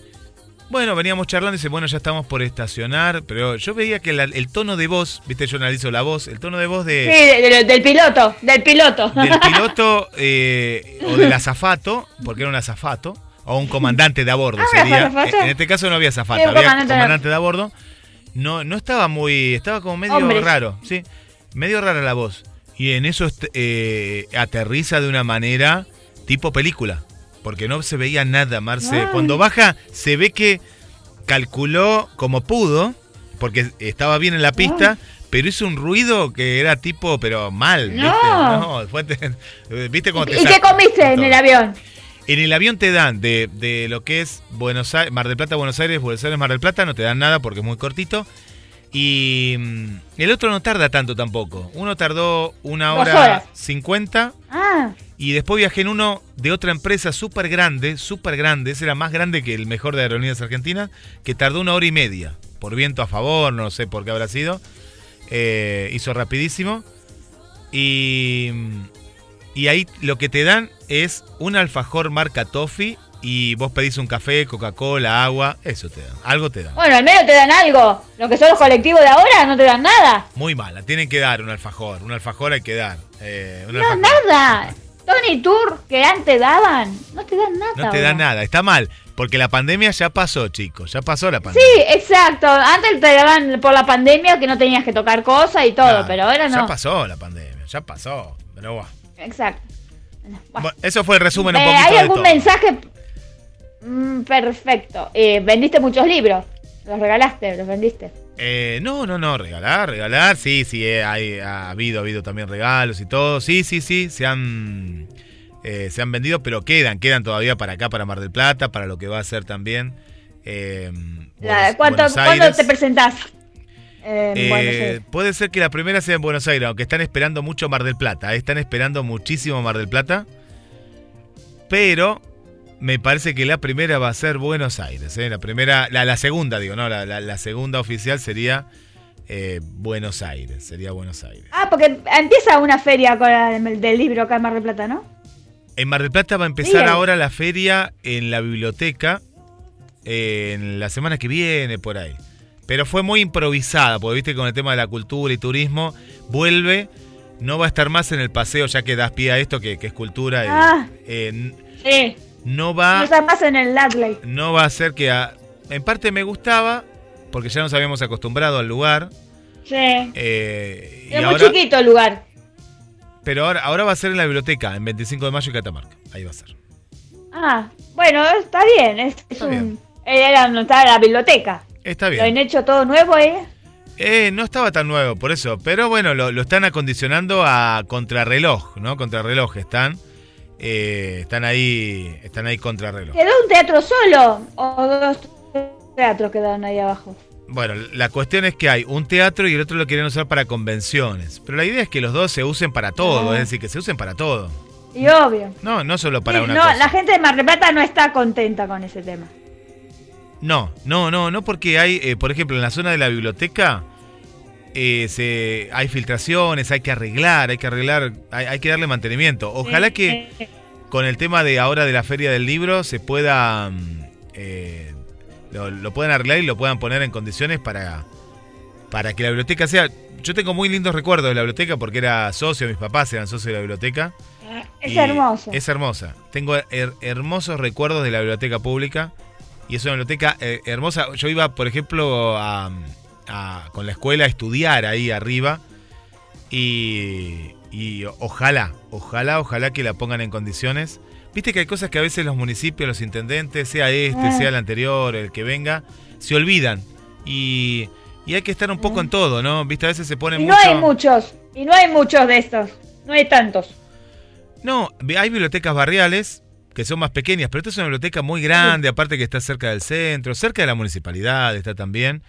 bueno, veníamos charlando y dice, bueno, ya estamos por estacionar, pero yo veía que la- el tono de voz, ¿viste? Yo analizo la voz, el tono de voz de Sí, de- de- del piloto, del piloto. del piloto [LAUGHS] eh, o del azafato, porque era un azafato, o un comandante de a bordo Ah, sería. En este caso no había un había comandante comandante, de- a bordo. No, no estaba muy. Estaba como medio raro, sí. Medio rara la voz. Y en eso eh, aterriza de una manera tipo película. Porque no se veía nada, Marce. Ay. Cuando baja, se ve que calculó como pudo, porque estaba bien en la pista, pero hizo un ruido que era tipo, pero mal. ¿viste? No. No, fue- ¿Viste cómo te ¿Y qué comiste en el avión? En el avión te dan de, de lo que es Buenos Aires, Mar del Plata, Buenos Aires, Buenos Aires, Mar del Plata, no te dan nada porque es muy cortito. Y mm, el otro no tarda tanto tampoco. Uno tardó una hora cincuenta Ah, y después viajé en uno de otra empresa súper grande, súper grande, ese era más grande que el mejor de Aerolíneas Argentinas, que tardó una hora y media, por viento a favor, no sé por qué habrá sido. Eh, hizo rapidísimo. Y, y ahí lo que te dan es un alfajor marca Toffee y vos pedís un café, Coca-Cola, agua, eso te dan, algo te dan. bueno, al menos te dan algo. Lo que son los colectivos de ahora no te dan nada. Muy mala, tienen que dar un alfajor, un alfajor hay que dar. eh, No, alfajor. nada. [LAUGHS] Tony Tour que antes daban, no te dan nada. No te da ahora. nada, está mal, porque la pandemia ya pasó, chicos, ya pasó la pandemia. Sí, exacto. Antes te daban por la pandemia que no tenías que tocar cosas y todo, pero ahora no. Ya pasó la pandemia, ya pasó, pero bueno. Exacto. Bueno. Bueno, eso fue el resumen un Eh, poquito ¿Hay de algún todo. mensaje? Mm, perfecto. Eh, ¿Vendiste muchos libros? ¿Los regalaste? ¿Los vendiste? Eh, no, no, no, regalar, regalar, sí, sí, eh, hay, ha habido, ha habido también regalos y todo, sí, sí, sí, se han, eh, se han vendido, pero quedan, quedan todavía para acá, para Mar del Plata, para lo que va a ser también. eh, La- Buenos- ¿cuánto- Buenos ¿Cuándo te presentás? Eh, puede ser que la primera sea en Buenos Aires, aunque están esperando mucho Mar del Plata. eh, Están esperando muchísimo Mar del Plata. Pero me parece que la primera va a ser Buenos Aires. eh, La primera, la, la segunda, digo, no, la, la- la segunda oficial sería Buenos Aires. Sería Buenos Aires. Ah, porque empieza una feria con la- del libro acá en Mar del Plata, ¿no? En Mar del Plata va a empezar ahora la feria en la biblioteca en la semana que viene, por ahí. Pero fue muy improvisada, porque viste con el tema de la cultura y turismo, vuelve, no va a estar más en el paseo, ya que das pie a esto, que, que es cultura. y, Ah. eh, Sí. no No va está más en el Latley. no va a ser que... a- en parte me gustaba, porque ya nos habíamos acostumbrado al lugar. Sí. eh, y Es muy ahora, chiquito el lugar. pero ahora, ahora va a ser en la biblioteca, en 25 de mayo en Catamarca. Ahí va a ser. Ah, bueno, está bien. Es, es Está un- bien. Era la biblioteca. Está Lo han bien. hecho todo nuevo, ¿eh? Eh, no estaba tan nuevo, por eso. Pero bueno, lo, lo están acondicionando a contrarreloj, ¿no? Contrarreloj están. eh, están ahí. Están ahí contrarreloj. ¿Quedó un teatro solo? ¿O dos teatros quedaron ahí abajo? Bueno, la cuestión es que hay un teatro y el otro lo quieren usar para convenciones. Pero la idea es que los dos se usen para todo, Ah. es decir, que se usen para todo. Y obvio. No, no solo para Sí, una no, cosa. la gente de Mar del Plata no está contenta con ese tema. No, no, no, no porque hay, eh, por ejemplo, en la zona de la biblioteca eh, se, hay filtraciones, hay que arreglar, hay que arreglar, hay, hay que darle mantenimiento. Ojalá que con el tema de ahora de la feria del libro se pueda mm, eh, lo, lo puedan arreglar y lo puedan poner en condiciones para para que la biblioteca sea yo tengo muy lindos recuerdos de la biblioteca porque era socio mis papás eran socios de la biblioteca Es y hermoso. es hermosa tengo her- hermosos recuerdos de la biblioteca pública y es una biblioteca eh, hermosa yo iba por ejemplo a, a- con la escuela a estudiar ahí arriba y, y ojalá, ojalá, ojalá que la pongan en condiciones. Viste que hay cosas que a veces los municipios, los intendentes, sea este, Ah. sea el anterior, el que venga, se olvidan. Y, y hay que estar un poco en todo, ¿no? Viste, a veces se ponen Y no mucho... hay muchos. Y no hay muchos de estos. No hay tantos. No, hay bibliotecas barriales que son más pequeñas, pero esta es una biblioteca muy grande, aparte que está cerca del centro, cerca de la municipalidad está también.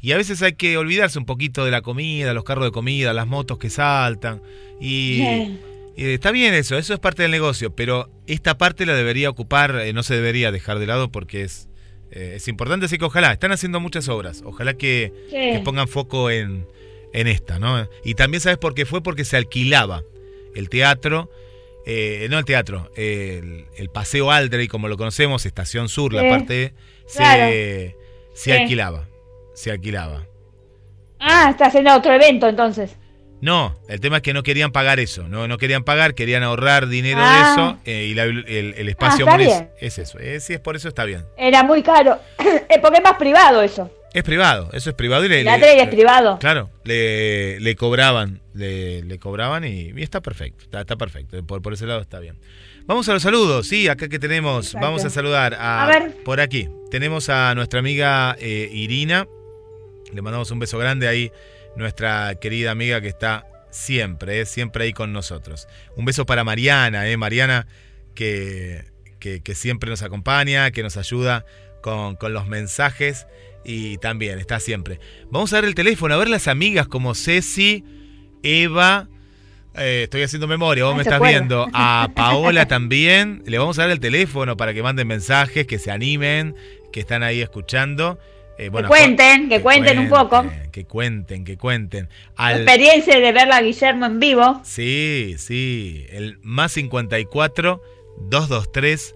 Y a veces hay que olvidarse un poquito de la comida, los carros de comida, las motos que saltan. Y, está bien eso, eso es parte del negocio, pero esta parte la debería ocupar, eh, no se debería dejar de lado porque es, eh, es importante, así que ojalá, están haciendo muchas obras, ojalá que, que pongan foco en, en esta, ¿no? Y también sabes por qué fue, porque se alquilaba el teatro, eh, no el teatro, el, el Paseo Aldrey, como lo conocemos, Estación Sur, la parte, se, claro. se Sí. alquilaba, se alquilaba. Ah, está haciendo otro evento entonces. No, el tema es que no querían pagar eso, no, no querían pagar, querían ahorrar dinero Ah. de eso eh, y la- el, el espacio está bien. es eso, eh, si es por eso está bien. Era muy caro. [CLEARS THROAT] Eh, Porque es más privado eso. Es privado, eso es privado y le, El le- Atrey es privado. Claro, le, le cobraban, le, le cobraban y, y está perfecto, está, está perfecto, por, por ese lado está bien. Vamos a los saludos, sí, acá que tenemos, Exacto. vamos a saludar a, A ver. por aquí. Tenemos a nuestra amiga eh, Irina, le mandamos un beso grande ahí, nuestra querida amiga que está siempre, eh, siempre ahí con nosotros. Un beso para Mariana, eh, Mariana que, que, que siempre nos acompaña, que nos ayuda con, con los mensajes y también está siempre. Vamos a ver el teléfono, a ver las amigas como Ceci, Eva, eh, estoy haciendo memoria, vos Ah, me estás viendo, a [LAUGHS] Paola también, le vamos a dar el teléfono para que manden mensajes, que se animen, que están ahí escuchando. Eh, Que cuenten, que cuenten un poco. Que cuenten, que cuenten. La experiencia de verla a Guillermo en vivo. Sí, sí. El más 54 223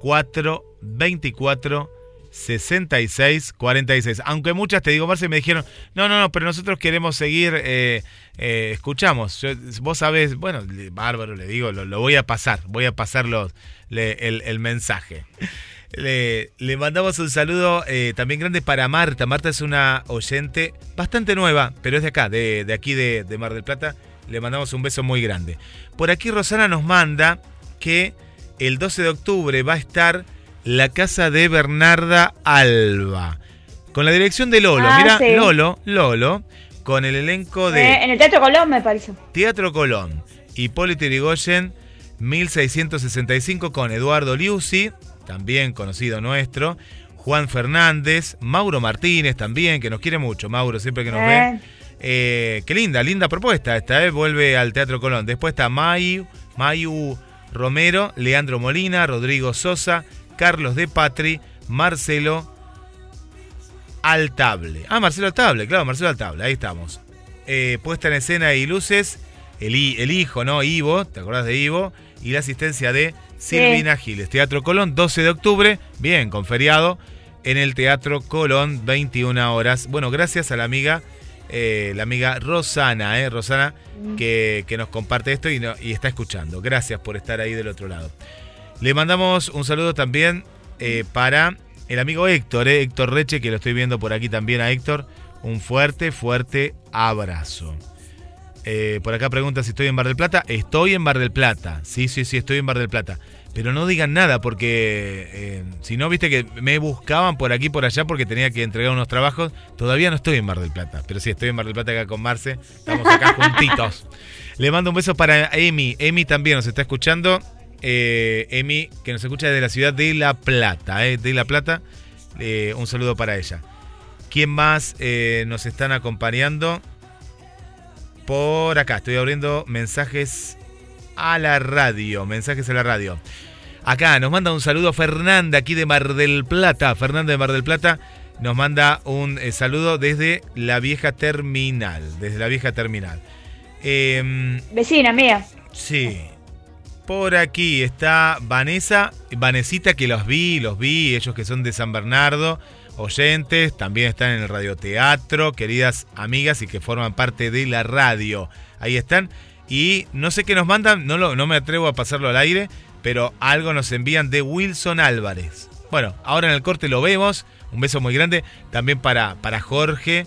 424 66 46. Aunque muchas, te digo, Marce, me dijeron, no, no, no, pero nosotros queremos seguir, eh, eh, escuchamos. Vos sabés, bueno, bárbaro, le digo, lo, voy a pasar, voy a pasar le- el, el mensaje. Le, le mandamos un saludo eh, también grande para Marta. Marta es una oyente bastante nueva, pero es de acá, de, de aquí de, de Mar del Plata. Le mandamos un beso muy grande. Por aquí Rosana nos manda que el 12 de octubre va a estar la casa de Bernarda Alba. Con la dirección de Lolo. Ah, Mira, sí. Lolo, Lolo, con el elenco de... Eh, en el Teatro Colón me parece. Teatro Colón, Hipólito Yrigoyen, 1665 con Eduardo Liuzzi, también conocido nuestro, Juan Fernández, Mauro Martínez también, que nos quiere mucho, Mauro siempre que nos Eh. ve. Eh, qué linda, linda propuesta. Esta vez vuelve al Teatro Colón. Después está Mayu, Mayu Romero, Leandro Molina, Rodrigo Sosa, Carlos de Patri, Marcelo Altable. Ah, Marcelo Altable, claro, Marcelo Altable, ahí estamos. Eh, puesta en escena y luces, el, el hijo, ¿no? Ivo, ¿te acordás de Ivo? Y la asistencia de Silvina Giles. Teatro Colón, 12 de octubre, bien, con feriado, en el Teatro Colón, 21 horas. Bueno, gracias a la amiga, eh, la amiga Rosana, ¿eh? Rosana, que, que nos comparte esto y, no- y está escuchando. Gracias por estar ahí del otro lado. Le mandamos un saludo también eh, para el amigo Héctor, eh, Héctor Reche, que lo estoy viendo por aquí también a Héctor. Un fuerte, fuerte abrazo. Eh, por acá pregunta si estoy en Bar del Plata. Estoy en Bar del Plata. Sí, sí, sí, estoy en Bar del Plata. Pero no digan nada porque eh, si no, viste que me buscaban por aquí por allá porque tenía que entregar unos trabajos. Todavía no estoy en Mar del Plata. Pero sí, estoy en Mar del Plata acá con Marce. Estamos acá [LAUGHS] juntitos. Le mando un beso para Emi. Emi también nos está escuchando. Eh, Emi, que nos escucha desde la ciudad de La Plata. eh, de La Plata. Eh, un saludo para ella. ¿Quién más eh, nos están acompañando? Por acá, estoy abriendo mensajes a la radio. Mensajes a la radio. Acá nos manda un saludo Fernanda, aquí de Mar del Plata. Fernanda de Mar del Plata nos manda un eh, saludo desde la vieja terminal. Desde la vieja terminal. Em, Vecina mía. Sí. Por aquí está Vanessa, Vanesita que los vi, los vi, ellos que son de San Bernardo, oyentes, también están en el radioteatro, queridas amigas y que forman parte de la radio. Ahí están. Y no sé qué nos mandan, no, lo, no me atrevo a pasarlo al aire, pero algo nos envían de Wilson Álvarez. Bueno, ahora en el corte lo vemos. Un beso muy grande. También para, para Jorge,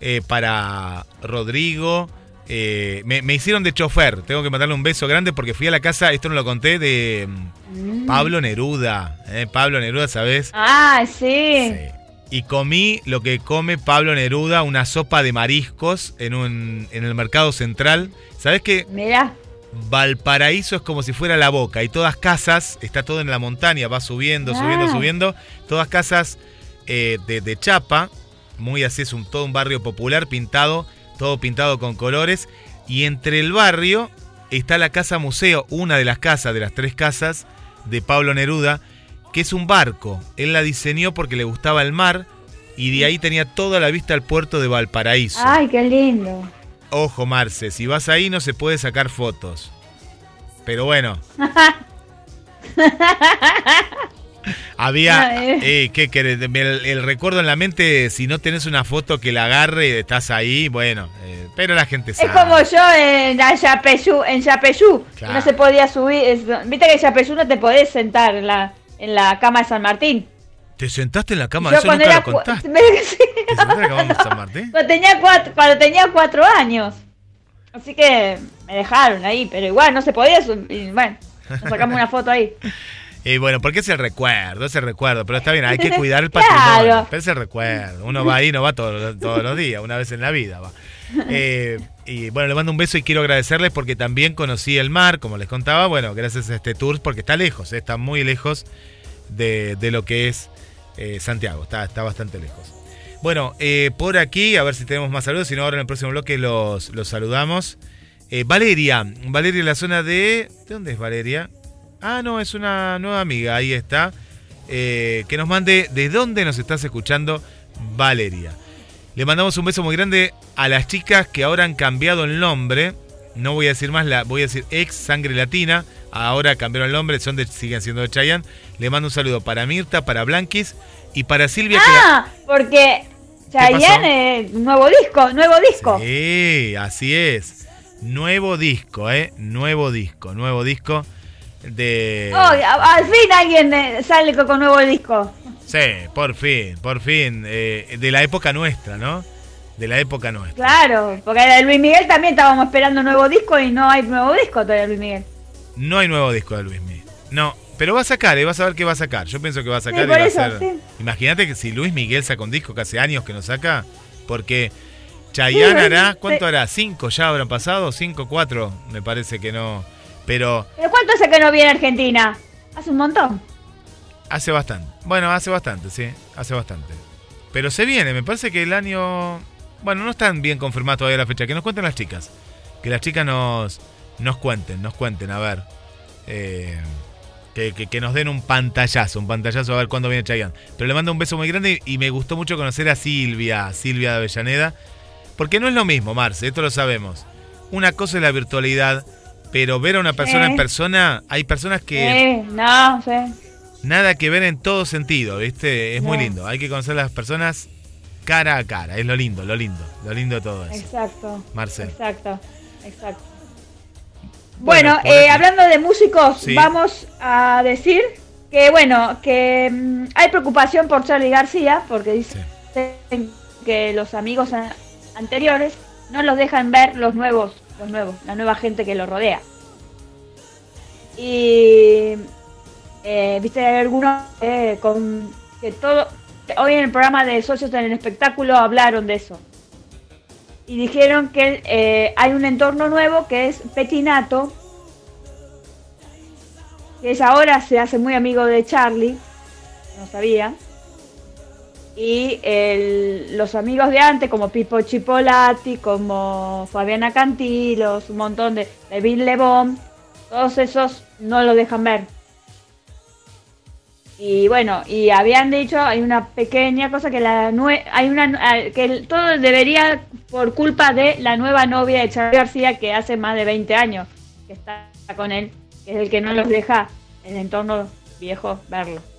eh, para Rodrigo. Eh, me, me hicieron de chofer. Tengo que mandarle un beso grande porque fui a la casa, esto no lo conté, de mm, Pablo Neruda. eh, Pablo Neruda, ¿sabes? Ah, sí. Sí. Y comí lo que come Pablo Neruda, una sopa de mariscos en, un, en el mercado central. ¿Sabes qué? Mirá. Valparaíso es como si fuera la boca y todas casas, está todo en la montaña, va subiendo, subiendo, Ah. subiendo, todas casas eh, de, de chapa, muy así, es un, todo un barrio popular pintado, todo pintado con colores, y entre el barrio está la casa museo, una de las casas, de las tres casas de Pablo Neruda, que es un barco. Él la diseñó porque le gustaba el mar y de ahí tenía toda la vista al puerto de Valparaíso. Ay, qué lindo. Ojo, Marce, si vas ahí no se puede sacar fotos. Pero bueno. [LAUGHS] Había, No, eh. eh, ¿qué querés? El, el recuerdo en la mente, si no tenés una foto que la agarre y estás ahí, bueno, eh, pero la gente sabe. Es como yo en Yapeyú, en Yapeyú, Claro. no se podía subir, es- viste que en Yapeyú no te podés sentar en la, en la cama de San Martín. ¿Te sentaste en la cama? Yo Eso cuando nunca era lo cu- contaste. [LAUGHS] Sí. ¿Te sentaste en la cama de San Martín? cuando tenía cuatro, cuando tenía cuatro años. Así que me dejaron ahí, pero igual no se podía subir. Bueno, nos sacamos una foto ahí. [LAUGHS] Y bueno, porque es el recuerdo, es el recuerdo, pero está bien, hay que [LAUGHS] cuidar el Claro. patrimonio. Pero es el recuerdo, uno va ahí, no va todos, todos los días, una vez en la vida va. [LAUGHS] Eh, y bueno, le mando un beso y quiero agradecerles porque también conocí el mar, como les contaba, bueno, gracias a este tour, porque está lejos, eh, está muy lejos de, de lo que es eh, Santiago, está, está bastante lejos. Bueno, eh, por aquí, a ver si tenemos más saludos, si no ahora en el próximo bloque los, los saludamos. Valeria, Valeria, la zona de... ¿De dónde es Valeria? Ah, no, es una nueva amiga, ahí está. Eh, que nos mande de dónde nos estás escuchando, Valeria. Le mandamos un beso muy grande a las chicas que ahora han cambiado el nombre. No voy a decir más, la, voy a decir ex sangre latina. Ahora cambiaron el nombre, son de, siguen siendo de Chayanne. Le mando un saludo para Mirta, para Blanquis y para Silvia. que la- Ah, porque? Chayanne, eh, nuevo disco, nuevo disco. Sí, así es. Nuevo disco, ¿eh? Nuevo disco, nuevo disco de... Oh, al fin alguien eh, sale con, nuevo disco. Sí, por fin, por fin. eh, de la época nuestra, ¿no? De la época nuestra. Claro, porque de Luis Miguel también estábamos esperando nuevo disco y no hay nuevo disco todavía de Luis Miguel. No hay nuevo disco de Luis Miguel. No, pero va a sacar, ¿eh? vas a ver qué va a sacar. Yo pienso que va a sacar Sí, y va eso, a ser... sí. Imagínate que si Luis Miguel saca un disco que hace años que no saca, porque Chayanne Sí, hará. ¿cuánto hará? ¿Cinco ya habrán pasado? ¿Cinco, cuatro? Me parece que no. Pero ¿Pero cuánto hace que no viene a Argentina? Hace un montón. Hace bastante. Bueno, hace bastante, sí. Hace bastante. Pero se viene, me parece que el año... Bueno, no están bien confirmadas todavía la fecha. Que nos cuenten las chicas. Que las chicas nos, nos cuenten, nos cuenten, a ver. Eh, que, que- que nos den un pantallazo, un pantallazo a ver cuándo viene Chayanne. Pero le mando un beso muy grande y me gustó mucho conocer a Silvia, Silvia de Avellaneda. Porque no es lo mismo, Marce, esto lo sabemos. Una cosa es la virtualidad, pero ver a una persona Sí. en persona, hay personas que... Sí, no, sí. Nada que ver en todo sentido, ¿viste? Es muy lindo. Hay que conocer a las personas cara a cara. Es lo lindo, lo lindo. Lo lindo de todo eso. Exacto. Marcel. Exacto, exacto. Bueno, eh, hablando de músicos, Sí. vamos a decir que, bueno, que mm, hay preocupación por Charlie García, porque dicen que los amigos anteriores no los dejan ver los nuevos, los nuevos, la nueva gente que lo rodea. Y, eh, viste, algunos eh, con que todo, hoy en el programa de Socios en el Espectáculo hablaron de eso y dijeron que eh, hay un entorno nuevo que es Petinato, que es ahora se hace muy amigo de Charlie, no sabía, y el- los amigos de antes, como Pipo Chipolati, como Fabiana Cantilos, un montón de, Bill Lebón, todos esos no lo dejan ver. Y bueno, y habían dicho, hay una pequeña cosa que la hay una que todo debería por culpa de la nueva novia de Charlie García que hace más de 20 años que está con él, que es el que no los deja el entorno viejo verlo.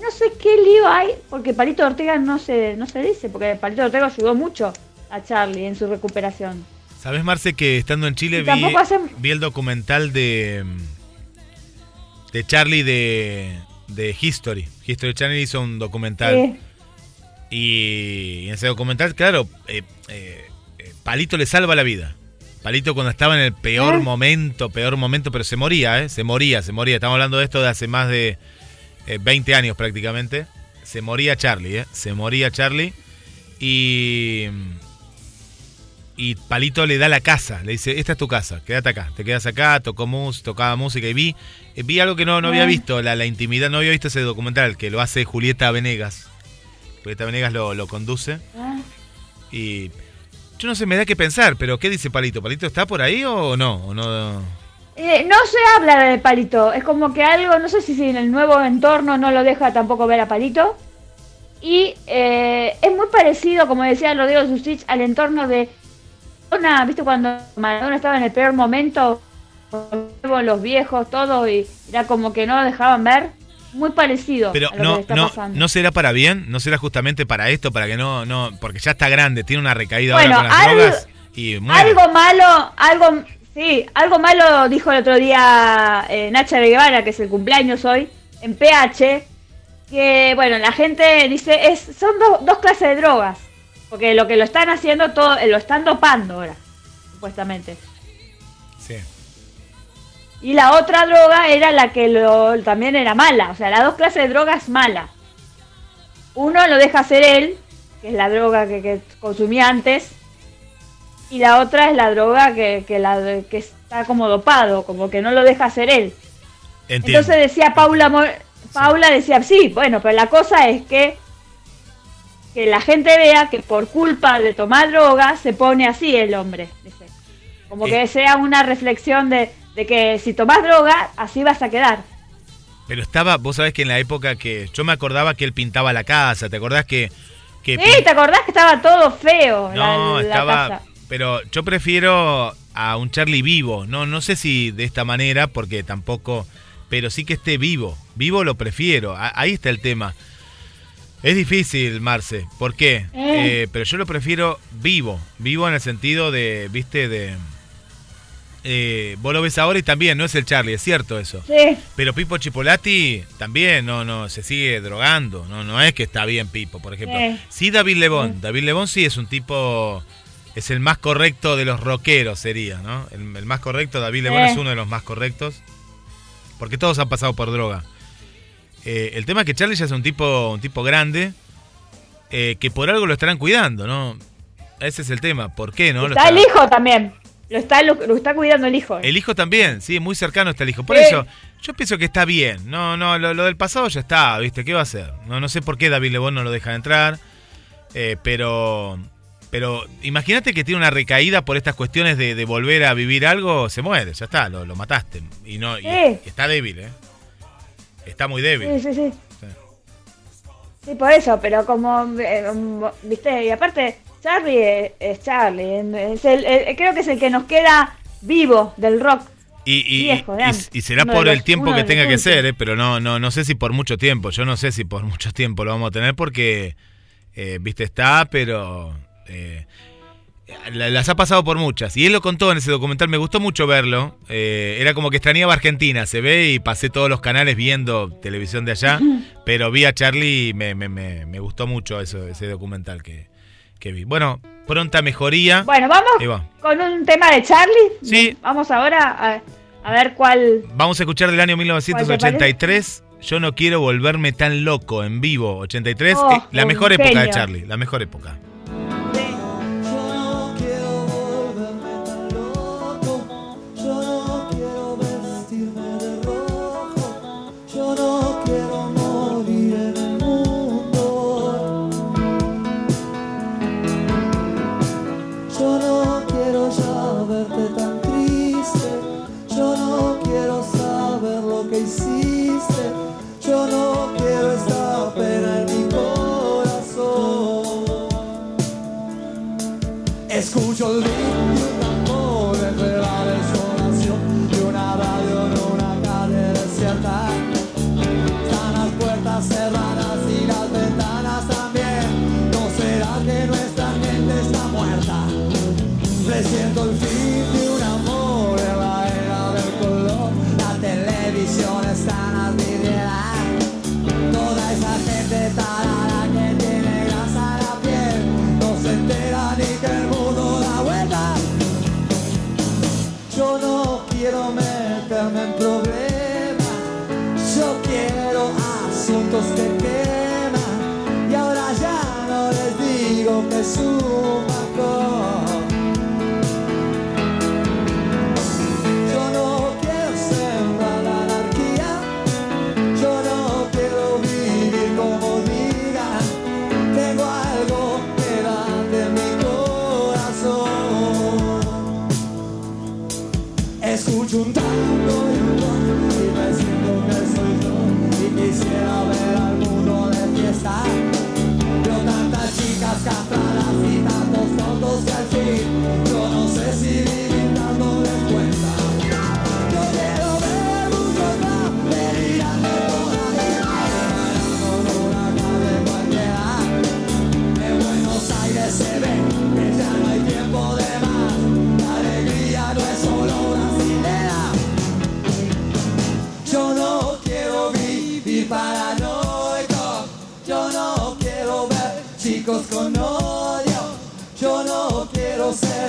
No sé qué lío hay, porque Palito Ortega no se, no se dice, porque Palito Ortega ayudó mucho a Charlie en su recuperación. ¿Sabes, Marce, que estando en Chile vi, tampoco hacen- vi el documental de, de Charlie de, de History? History Channel hizo un documental. Sí. Y en ese documental, claro, eh, eh, eh, Palito le salva la vida. Palito cuando estaba en el peor ¿Eh? momento, peor momento, pero se moría, ¿eh? Se moría, se moría. Estamos hablando de esto de hace más de eh, 20 años prácticamente. Se moría Charlie, ¿eh? Se moría Charlie. Y... Y Palito le da la casa, le dice, esta es tu casa, quédate acá, te quedas acá, tocó mus, tocaba música y vi, eh, vi algo que no, no había visto, la, la intimidad, no había visto ese documental, que lo hace Julieta Venegas. Julieta Venegas lo, lo conduce. Ah, Y yo no sé, me da que pensar, pero ¿qué dice Palito? ¿Palito está por ahí o no? ¿O no? Eh, no se habla de Palito, es como que algo, no sé si en el nuevo entorno no lo deja tampoco ver a Palito. Y eh, es muy parecido, como decía Rodrigo Susich, al entorno de Maradona, ¿viste? Cuando Maradona estaba en el peor momento, con los viejos, todo, y era como que no lo dejaban ver. Muy parecido. Pero a lo no, que está no, pasando. no será para bien, no será justamente para esto, para que no, no, porque ya está grande, tiene una recaída Bueno, ahora con las algo- drogas y muere. Algo malo, algo, sí, algo malo dijo el otro día eh, Nacha de Guevara, que es el cumpleaños hoy, en PH, que bueno, la gente dice, es, son do- dos clases de drogas, porque lo que lo están haciendo, todo, eh, lo están dopando ahora, supuestamente. Sí. Y la otra droga era la que lo, también era mala, o sea, las dos clases de drogas mala. Uno lo deja hacer él, que es la droga que, que consumía antes, y la otra es la droga que, que, la, que está como dopado, como que no lo deja hacer él. Entiendo. Entonces decía Paula, Paula decía, sí, bueno, pero la cosa es que que la gente vea que por culpa de tomar droga se pone así el hombre. dice. Como que Eh. sea una reflexión de, de que si tomas droga, así vas a quedar. Pero estaba, vos sabés que en la época que yo me acordaba que él pintaba la casa, ¿te acordás que que Sí, ¿te acordás que estaba todo feo la- No, la, estaba. casa? Pero yo prefiero a un Charlie vivo. No, no sé si de esta manera, porque tampoco. Pero sí que esté vivo. Vivo lo prefiero. A- ahí está el tema. Es difícil, Marce. ¿Por qué? Eh. Eh, pero yo lo prefiero vivo. Vivo en el sentido de, viste, de. Eh, vos lo ves ahora y también, no es el Charlie, es cierto eso. Sí, Pero Pipo Chipolati también no, no, se sigue drogando. No, no es que está bien Pipo, por ejemplo. Sí. Sí, David Lebón. David Lebón sí es un tipo. Es el más correcto de los rockeros, sería, ¿no? El, el más correcto, David Lebón Sí. es uno de los más correctos. Porque todos han pasado por droga. Eh, el tema es que Charlie ya es un tipo, un tipo grande. eh, que por algo lo estarán cuidando, ¿no? Ese es el tema. ¿Por qué, no? Lo está el estará- hijo también. Lo está, lo, lo está cuidando el hijo. el hijo también, sí, muy cercano está el hijo. Por Sí. eso, yo pienso que está bien. No, no, lo, lo del pasado ya está, ¿viste? ¿Qué va a hacer? No, no sé por qué David Lebón no lo deja entrar. eh, pero. Pero imagínate que tiene una recaída por estas cuestiones de, de volver a vivir algo, se muere, ya está, lo, lo mataste. Y no, Sí. y está débil, ¿eh? Está muy débil. Sí, sí, sí. Sí. Sí, por eso, pero como, eh, um, viste, y aparte, Charlie es, Charlie, es el- creo que es el que nos queda vivo del rock. Y, y- Viejo, de y- antes. y será Uno por los- el tiempo que tenga que últimos. ser, ¿eh? pero no, no, no sé si por mucho tiempo. Yo no sé si por mucho tiempo lo vamos a tener porque, eh, viste, está, pero eh, la- las ha pasado por muchas. Y él lo contó en ese documental, me gustó mucho verlo. Eh, era como que extrañaba Argentina, se ve, y pasé todos los canales viendo televisión de allá, [LAUGHS] pero vi a Charlie y me, me, me, me gustó mucho eso, ese documental que, que vi. Bueno, pronta mejoría. Bueno, vamos con un tema de Charlie. Sí. Vamos ahora a, a ver cuál. Vamos a escuchar del año ¿Cuál 1983. Yo no quiero volverme tan loco en vivo. 83, Oh, eh, la mejor época de. Charlie, la mejor época.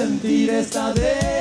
Sentir esta depresión.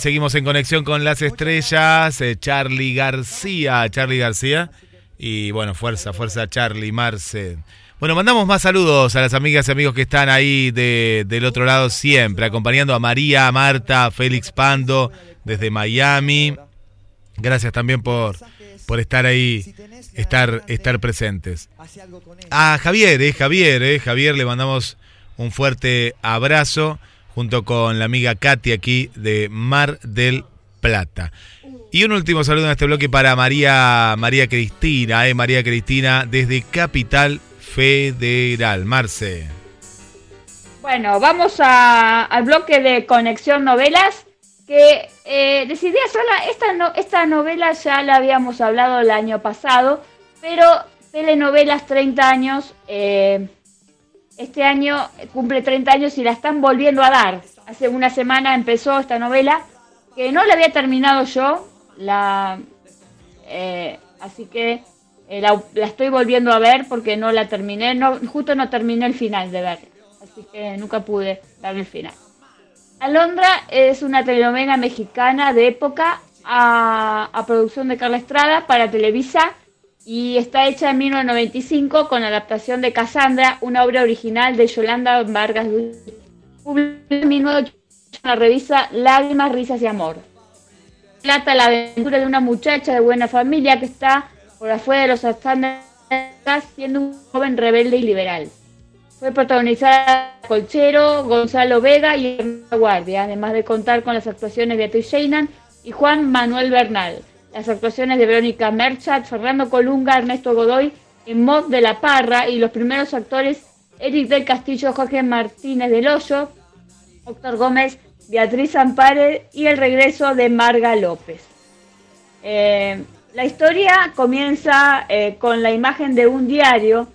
Seguimos en conexión con las estrellas. eh, Charlie García. Charlie García. Y bueno, fuerza, fuerza Charlie, Marce. Bueno, mandamos más saludos a las amigas y amigos que están ahí de- del otro lado siempre, acompañando a María, a Marta, a Félix Pando desde Miami. Gracias también por, por estar ahí, estar, estar presentes. A Javier, eh, Javier, eh, Javier, le mandamos un fuerte abrazo junto con la amiga Katy aquí de Mar del Plata. Y un último saludo en este bloque para María, María Cristina, eh, María Cristina desde Capital Federal. Marce. Bueno, vamos a- al bloque de conexión novelas que eh, decidí hacerla. Esta, no, esta novela ya la habíamos hablado el año pasado, pero telenovelas 30 años. eh, este año cumple 30 años y la están volviendo a dar. Hace una semana empezó esta novela que no la había terminado yo. La, eh, así que eh, la, estoy volviendo a ver porque no la terminé. No, justo no terminé el final de verla. Así que nunca pude ver el final. Alondra es una telenovela mexicana de época a producción de Carla Estrada para Televisa y está hecha en 1995 con adaptación de Cassandra, una obra original de Yolanda Vargas. Publicada en 1988 en la revista Lágrimas, Risas y Amor. Trata la aventura de una muchacha de buena familia que está por afuera de los estándares siendo un joven rebelde y liberal. Fue protagonizada por Colchero, Gonzalo Vega y Hernán Guardia, además de contar con las actuaciones de Beatriz Sheinan y Juan Manuel Bernal. Las actuaciones de Verónica Merchat, Fernando Colunga, Ernesto Godoy, Mod de la Parra y los primeros actores Eric del Castillo, Jorge Martínez del Hoyo, Héctor Gómez, Beatriz Ampare y el regreso de Marga López. Eh, la historia comienza eh, con la imagen de un diario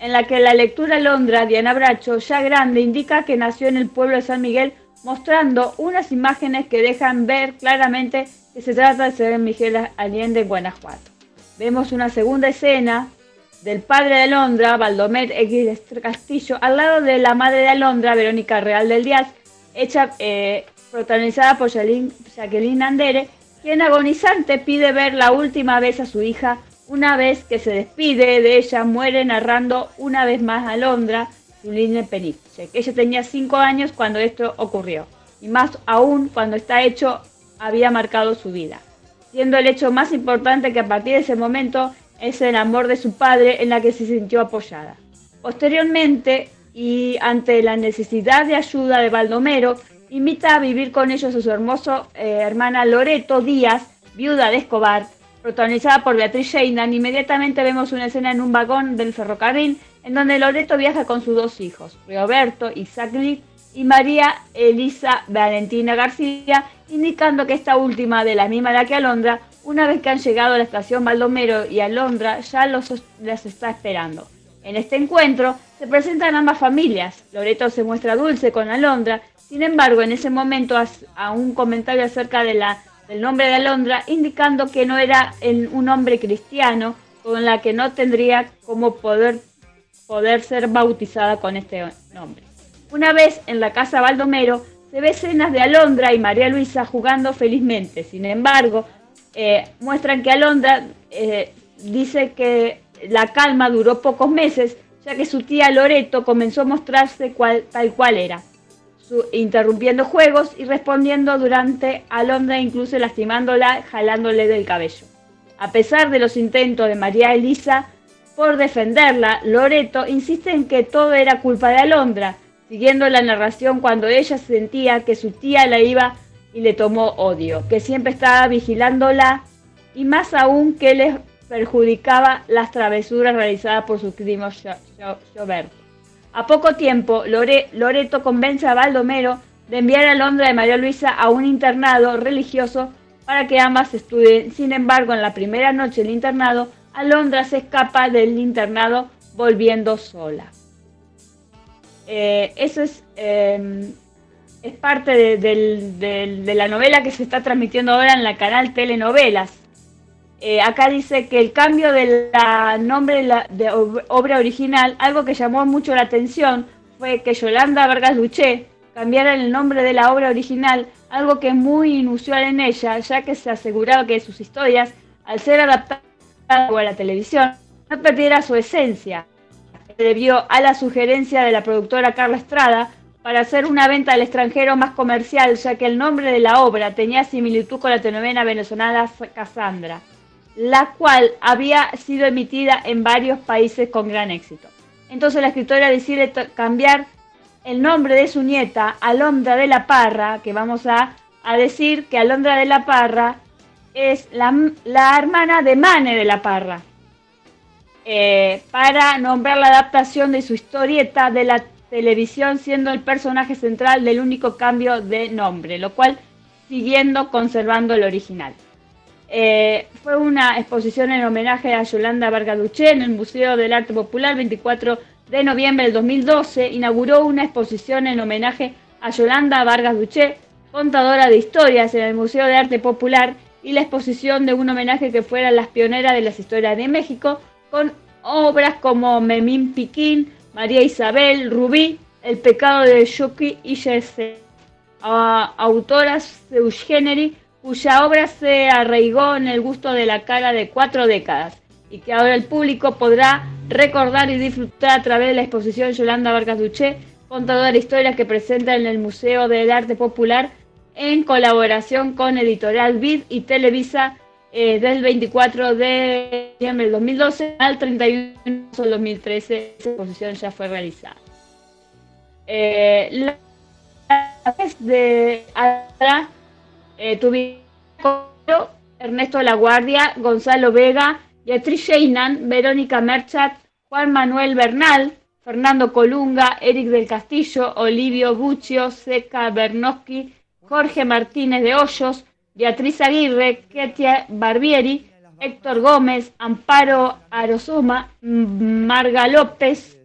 en la que la lectura Londra, Diana Bracho, ya grande, indica que nació en el pueblo de San Miguel, mostrando unas imágenes que dejan ver claramente que se trata de ser Miguel Allende en Guanajuato. Vemos una segunda escena del padre de Alondra, Baldomer X Castillo, al lado de la madre de Alondra, Verónica Real del Díaz, hecha, eh, protagonizada por Jacqueline, Andere, quien agonizante pide ver la última vez a su hija. Una vez que se despide de ella, muere narrando una vez más a Alondra su línea Peniche, que ella tenía 5 años cuando esto ocurrió, y más aún cuando está hecho había marcado su vida, siendo el hecho más importante que a partir de ese momento es el amor de su padre en la que se sintió apoyada. Posteriormente, y ante la necesidad de ayuda de Baldomero, invita a vivir con ellos a su hermoso eh, hermana Loreto Díaz, viuda de Escobar, protagonizada por Beatriz Sheinan. Inmediatamente vemos una escena en un vagón del ferrocarril en donde Loreto viaja con sus dos hijos, Roberto Isaac Lee y María Elisa Valentina García, indicando que esta última, de la misma edad que Alondra, una vez que han llegado a la estación Baldomero y Alondra, ya los, las está esperando. En este encuentro se presentan ambas familias. Loreto se muestra dulce con Alondra, sin embargo, en ese momento a un comentario acerca de la, del nombre de Alondra, indicando que no era un hombre cristiano, con la que no tendría como poder, poder ser bautizada con este nombre. Una vez en la casa Baldomero, se ve escenas de Alondra y María Luisa jugando felizmente. Sin embargo, eh, muestran que Alondra eh, dice que la calma duró pocos meses, ya que su tía Loreto comenzó a mostrarse tal cual era, interrumpiendo juegos y respondiendo durante Alondra, incluso lastimándola, jalándole del cabello. A pesar de los intentos de María Elisa por defenderla, Loreto insiste en que todo era culpa de Alondra, siguiendo la narración cuando ella sentía que su tía la iba y le tomó odio, que siempre estaba vigilándola y más aún que le perjudicaba las travesuras realizadas por su primo Roberto. A poco tiempo, Loreto convence a Baldomero de enviar a Londra de María Luisa a un internado religioso para que ambas estudien. Sin embargo, en la primera noche del internado, Alondra se escapa del internado volviendo sola. Eh, eso es, em, es parte de, la novela que se está transmitiendo ahora en la canal Telenovelas. Eh, acá dice que el cambio del nombre de, la, obra original, algo que llamó mucho la atención, fue que Yolanda Vargas Luché cambiara el nombre de la obra original, algo que es muy inusual en ella, ya que se aseguraba que sus historias, al ser adaptadas a la televisión, no perdiera su esencia. Debió a la sugerencia de la productora Carla Estrada para hacer una venta al extranjero más comercial, ya que el nombre de la obra tenía similitud con la telenovela venezolana Cassandra la cual había sido emitida en varios países con gran éxito. Entonces la escritora decide cambiar el nombre de su nieta, Alondra de la Parra, que vamos a, decir que Alondra de la Parra es la, hermana de Mane de la Parra, eh, para nombrar la adaptación de su historieta de la televisión, siendo el personaje central del único cambio de nombre, lo cual siguiendo conservando el original. Eh, fue una exposición en homenaje a Yolanda Vargaduché en el Museo del Arte Popular 24 de noviembre del 2012. Inauguró una exposición en homenaje a Yolanda Vargas Duché, contadora de historias en el Museo de Arte Popular y la exposición de un homenaje que fuera las pioneras de las historias de México con obras como Memín Piquín, María Isabel, Rubí, El pecado de Shoki y Jesse. autoras de Eugéneri cuya obra se arraigó en el gusto de la cara de cuatro décadas y que ahora el público podrá recordar y disfrutar a través de la exposición Yolanda Vargas Duché, contadora de historias que presenta en el Museo del Arte Popular en colaboración con Editorial Vid y Televisa eh, del 24 de diciembre del 2012 al 31 de 2013. Esa exposición ya fue realizada. Eh, la vez de eh, tuvimos Ernesto Laguardia, Gonzalo Vega, Beatriz Sheinan, Verónica Merchat, Juan Manuel Bernal, Fernando Colunga, Eric del Castillo, Olivio Buccio, Seca Bernoski, Jorge Martínez de Hoyos, Beatriz Aguirre, Ketia Barbieri, Héctor Gómez, Amparo Arozuma, Marga López,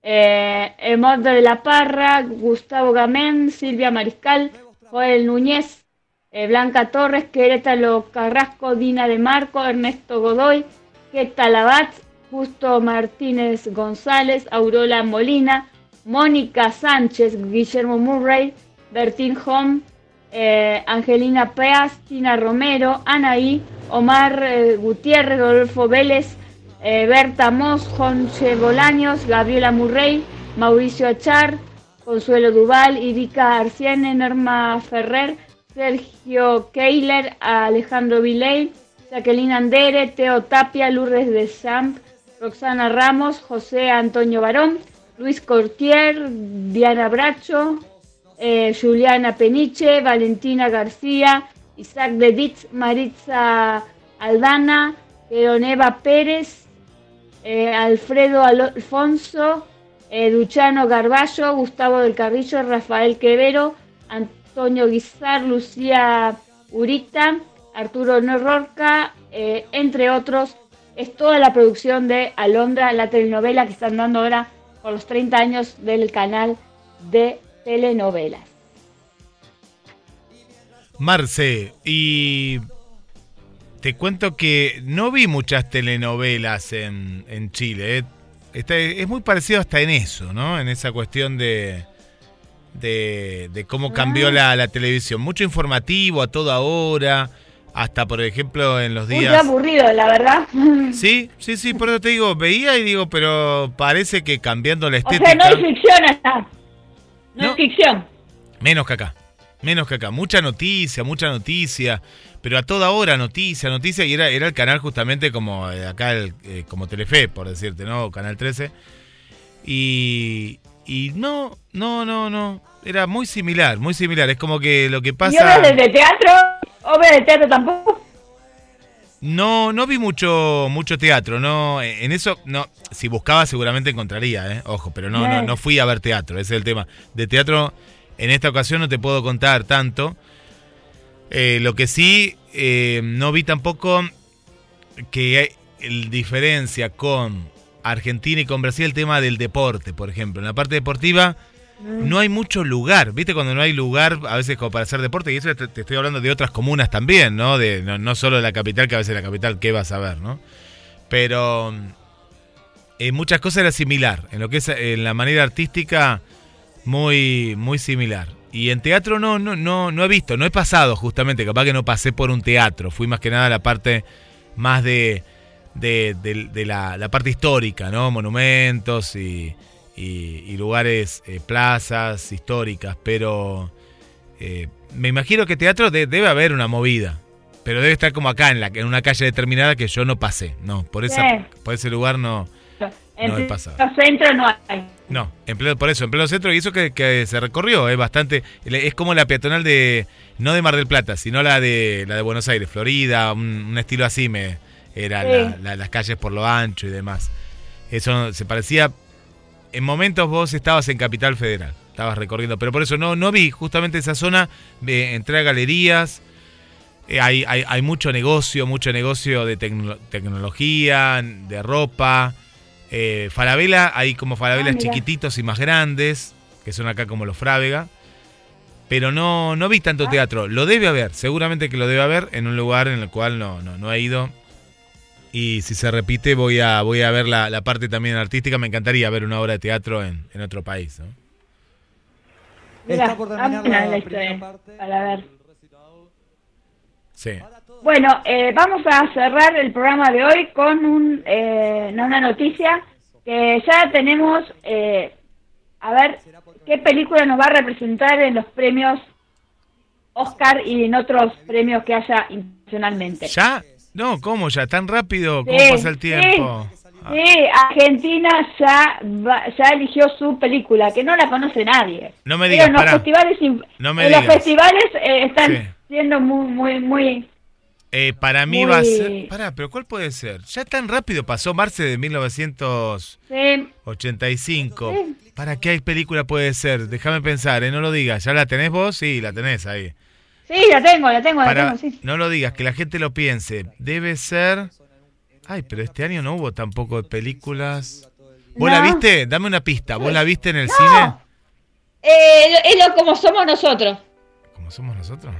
eh, de la Parra, Gustavo Gamén, Silvia Mariscal, Joel Núñez, eh, Blanca Torres, Querétaro Carrasco, Dina de Marco, Ernesto Godoy, Queta Labat, Justo Martínez González, Aurora Molina, Mónica Sánchez, Guillermo Murray, Bertín Hom, eh, Angelina Peas, Tina Romero, Anaí, Omar eh, Gutiérrez, Rodolfo Vélez, Berta Mos, Jonche Bolaños, Gabriela Murray, Mauricio Achar, Consuelo Duval, Irika Arciene, Norma Ferrer, Sergio Keiler, Alejandro Viley, Jacqueline Andere, Teo Tapia, Lourdes de Samp, Roxana Ramos, José Antonio Barón, Luis Cortier, Diana Bracho, eh, Juliana Peniche, Valentina García, Isaac Deditz, Maritza Aldana, Leoneva Pérez, eh, Alfredo Alfonso, eh, Garballo, Gustavo del Carrillo, Rafael Quevero, Antonio Guizar, Lucía Urita, Arturo Norrorca, eh, entre otros. Es toda la producción de Alondra, la telenovela que están dando ahora por los 30 años del canal de telenovelas. Marce, y te cuento que no vi muchas telenovelas en, en Chile. ¿eh? Está- es muy parecido hasta en eso, ¿no? En esa cuestión de, de, de cómo cambió la, la televisión. Mucho informativo a toda hora, hasta por ejemplo en los Muy días... aburrido, la verdad. [LAUGHS] Sí, sí, sí, por eso te digo, veía y digo, pero parece que cambiando la O estética... sea, no ficción acá. No, No. es ficción. Menos que acá. Menos que acá. Mucha noticia, mucha noticia. Pero a toda hora noticia, noticia. Y era, era el canal justamente como eh, acá, el, eh, como Telefe, por decirte, ¿no? Canal 13. Y, y no, no, no, no. Era muy similar, muy similar. Es como que lo que ¿Y pasa... obras de teatro? ¿Obras de teatro tampoco? No, no vi mucho, mucho teatro, no, en eso, no, si buscaba seguramente encontraría, eh, ojo, pero no, no, no fui a ver teatro, ese es el tema. De teatro, en esta ocasión no te puedo contar tanto. Eh, lo que sí, eh, no vi tampoco que hay el diferencia con Argentina y con Brasil el tema del deporte, por ejemplo. En la parte deportiva no hay mucho lugar, ¿viste? Cuando no hay lugar a veces como para hacer deporte, y eso te, estoy hablando de otras comunas también, ¿no? De, no, no solo de la capital, que a veces la capital, ¿qué vas a ver, no? Pero en muchas cosas era similar, en lo que es en la manera artística, muy, muy similar. Y en teatro no, no, no, no he visto, no he pasado justamente, capaz que no pasé por un teatro, fui más que nada a la parte más de, de, de- de la, la parte histórica, ¿no? Monumentos y, y- y lugares, eh, plazas históricas, pero eh, me imagino que teatro de- debe haber una movida, pero debe estar como acá, en, la, en una calle determinada que yo no pasé, no, por, esa, Sí. por ese lugar no. En No he pasado. los centros no hay. No, en pleno, por eso, en pleno centro, y eso que, que se recorrió, es bastante, es como la peatonal de, no de Mar del Plata, sino la de la de Buenos Aires, Florida, un, un estilo así me era Sí. la- la- las calles por lo ancho y demás. Eso se parecía, en momentos vos estabas en Capital Federal, estabas recorriendo, pero por eso no, no vi justamente esa zona, eh, entré a galerías, eh, hay, hay, hay mucho negocio, mucho negocio de tecno- tecnología, de ropa. Eh, Falabella, hay como Falabelas Ah, chiquititos y más grandes, que son acá como los Frávega. Pero no, no vi Ah. tanto teatro. Lo debe haber, seguramente que lo debe haber en un lugar en el cual no, no, no he ido. Y si se repite, voy a, voy a ver la, la parte también artística. Me encantaría ver una obra de teatro en, en otro país. ¿no? Está por terminar la la primera historia, parte. para ver. Sí. Bueno, eh, vamos a cerrar el programa de hoy con un, eh, una noticia que ya tenemos, eh, a ver, qué película nos va a representar en los premios Oscar y en otros premios que haya internacionalmente. ¿Ya? No, ¿cómo ya? ¿Tan rápido? ¿Cómo Sí, pasa el tiempo? Sí, sí, Argentina ya va- ya eligió su película, que no la conoce nadie. No me Pero digas, en los pará. festivales, in- No me en los festivales eh, están Sí. siendo muy, muy, muy... Eh, para mí Muy- va a ser... Pará, pero ¿cuál puede ser? Ya tan rápido pasó marzo de 1900... Sí, 85. Sí. ¿Para qué película puede ser? Déjame pensar, ¿eh? no lo digas. ¿Ya la tenés vos? Sí, la tenés ahí. Sí, la tengo, la tengo, la tengo, sí. No lo digas, que la gente lo piense. Debe ser... Ay, pero este año no hubo tampoco películas. ¿Vos la viste? Dame una pista. ¿Vos la viste en el cine? Eh, es lo como somos nosotros. ¿Cómo somos nosotros?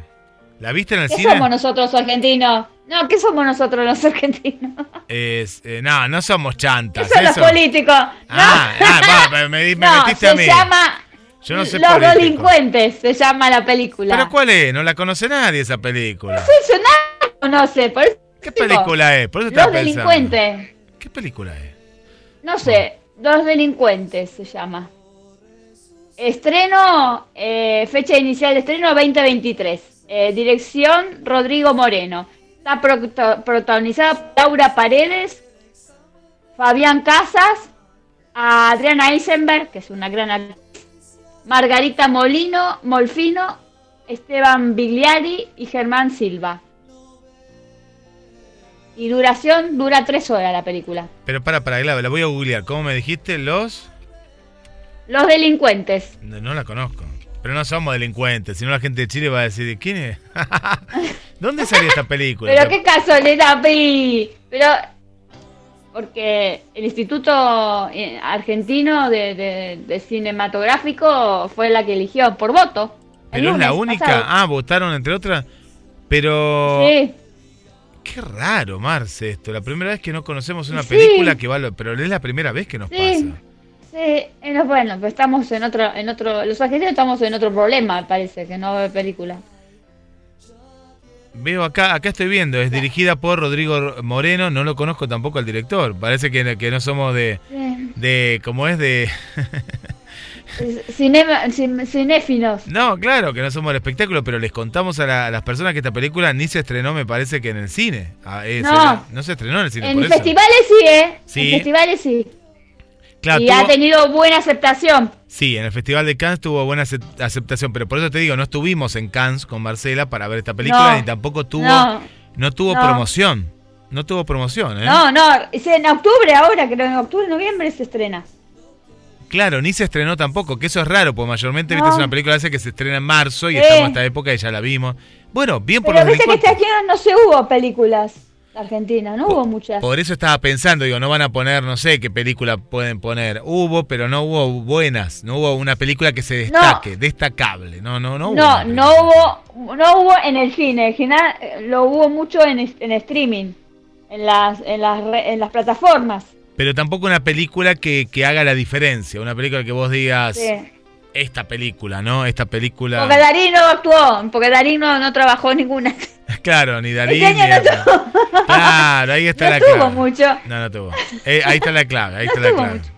¿La viste en el ¿Qué cine? somos nosotros argentinos? No, ¿qué somos nosotros los argentinos? Es, eh, no, no somos ¿Qué chantas. son los eso. políticos? Ah, no, ah, va, me, me [LAUGHS] no metiste se a mí. llama Yo no sé Los delincuentes, se llama la película. ¿Pero cuál es? No la conoce nadie esa película. Eso nadie conoce, por eso ¿Qué digo, película es? Por eso Los pensando. delincuentes. ¿Qué película es? No sé, Los delincuentes se llama. Estreno, eh, fecha inicial de estreno 2023. Eh, dirección Rodrigo Moreno. Está prota- protagonizada por Laura Paredes, Fabián Casas, a Adriana Eisenberg, que es una gran actriz, Margarita Molino, Molfino, Esteban Bigliari y Germán Silva. Y duración, dura tres horas la película. Pero para, para, la, la voy a googlear. ¿Cómo me dijiste? Los... Los delincuentes. No, no la conozco. Pero no somos delincuentes, si no la gente de Chile va a decir, ¿quién es? [LAUGHS] ¿Dónde salió esta película? [LAUGHS] Pero qué casualidad, Pi. Pero porque el Instituto eh, Argentino de, de- de Cinematográfico fue la que eligió por voto. Pero es la única. pasado. Ah, votaron entre otras. Pero. Sí, Qué raro, Marce, esto. La primera vez que no conocemos una Sí. película que vale. Pero es la primera vez que nos Sí. pasa. sí, eh, no, bueno, pues estamos en otro, en otro, los argentinos estamos en otro problema, parece, que no ve película. Veo acá, acá estoy viendo, es dirigida por Rodrigo Moreno, no lo conozco tampoco al director. Parece que, que no somos de. De ¿Cómo es? De. Cinema- cin- cinéfilos. No, claro, que no somos del espectáculo, pero les contamos a, la- a las personas que esta película ni se estrenó, me parece que en el cine. Ah, No. no se estrenó en el cine. En por eso. festivales sí, ¿eh? Sí. En festivales sí. Claro, y tuvo- ha tenido buena aceptación. Sí, en el Festival de Cannes tuvo buena acep- aceptación, pero por eso te digo, no estuvimos en Cannes con Marcela para ver esta película, No. ni tampoco tuvo, no, No, tuvo no. promoción. No tuvo promoción, ¿eh? no, no, es en octubre ahora, creo en octubre, noviembre se estrena. Claro, ni se estrenó tampoco, que eso es raro, porque mayormente viste es una película esa que se estrena en marzo y Sí. estamos en esta época y ya la vimos. Bueno, bien por Pero los viste que este año no se hubo películas Argentina, no hubo muchas. Por eso estaba pensando, digo, no van a poner, no sé qué película pueden poner. Hubo, pero no hubo buenas, no hubo una película que se destaque, destacable. No, no, no. hubo No, no hubo, no hubo en el cine, en general, eh, lo hubo mucho en, en streaming, en las, en las, en las plataformas. Pero tampoco una película que, que haga la diferencia, una película que vos digas, Sí. Esta película, ¿no? Esta película... Porque Darín no actuó, porque Darín no, no trabajó ninguna. [LAUGHS] Claro, ni Darín, Este ni- no Claro, ahí está [LAUGHS] No la tuvo clave. mucho. No, no tuvo. Eh, ahí está la clave, ahí [LAUGHS] No está la clave. mucho.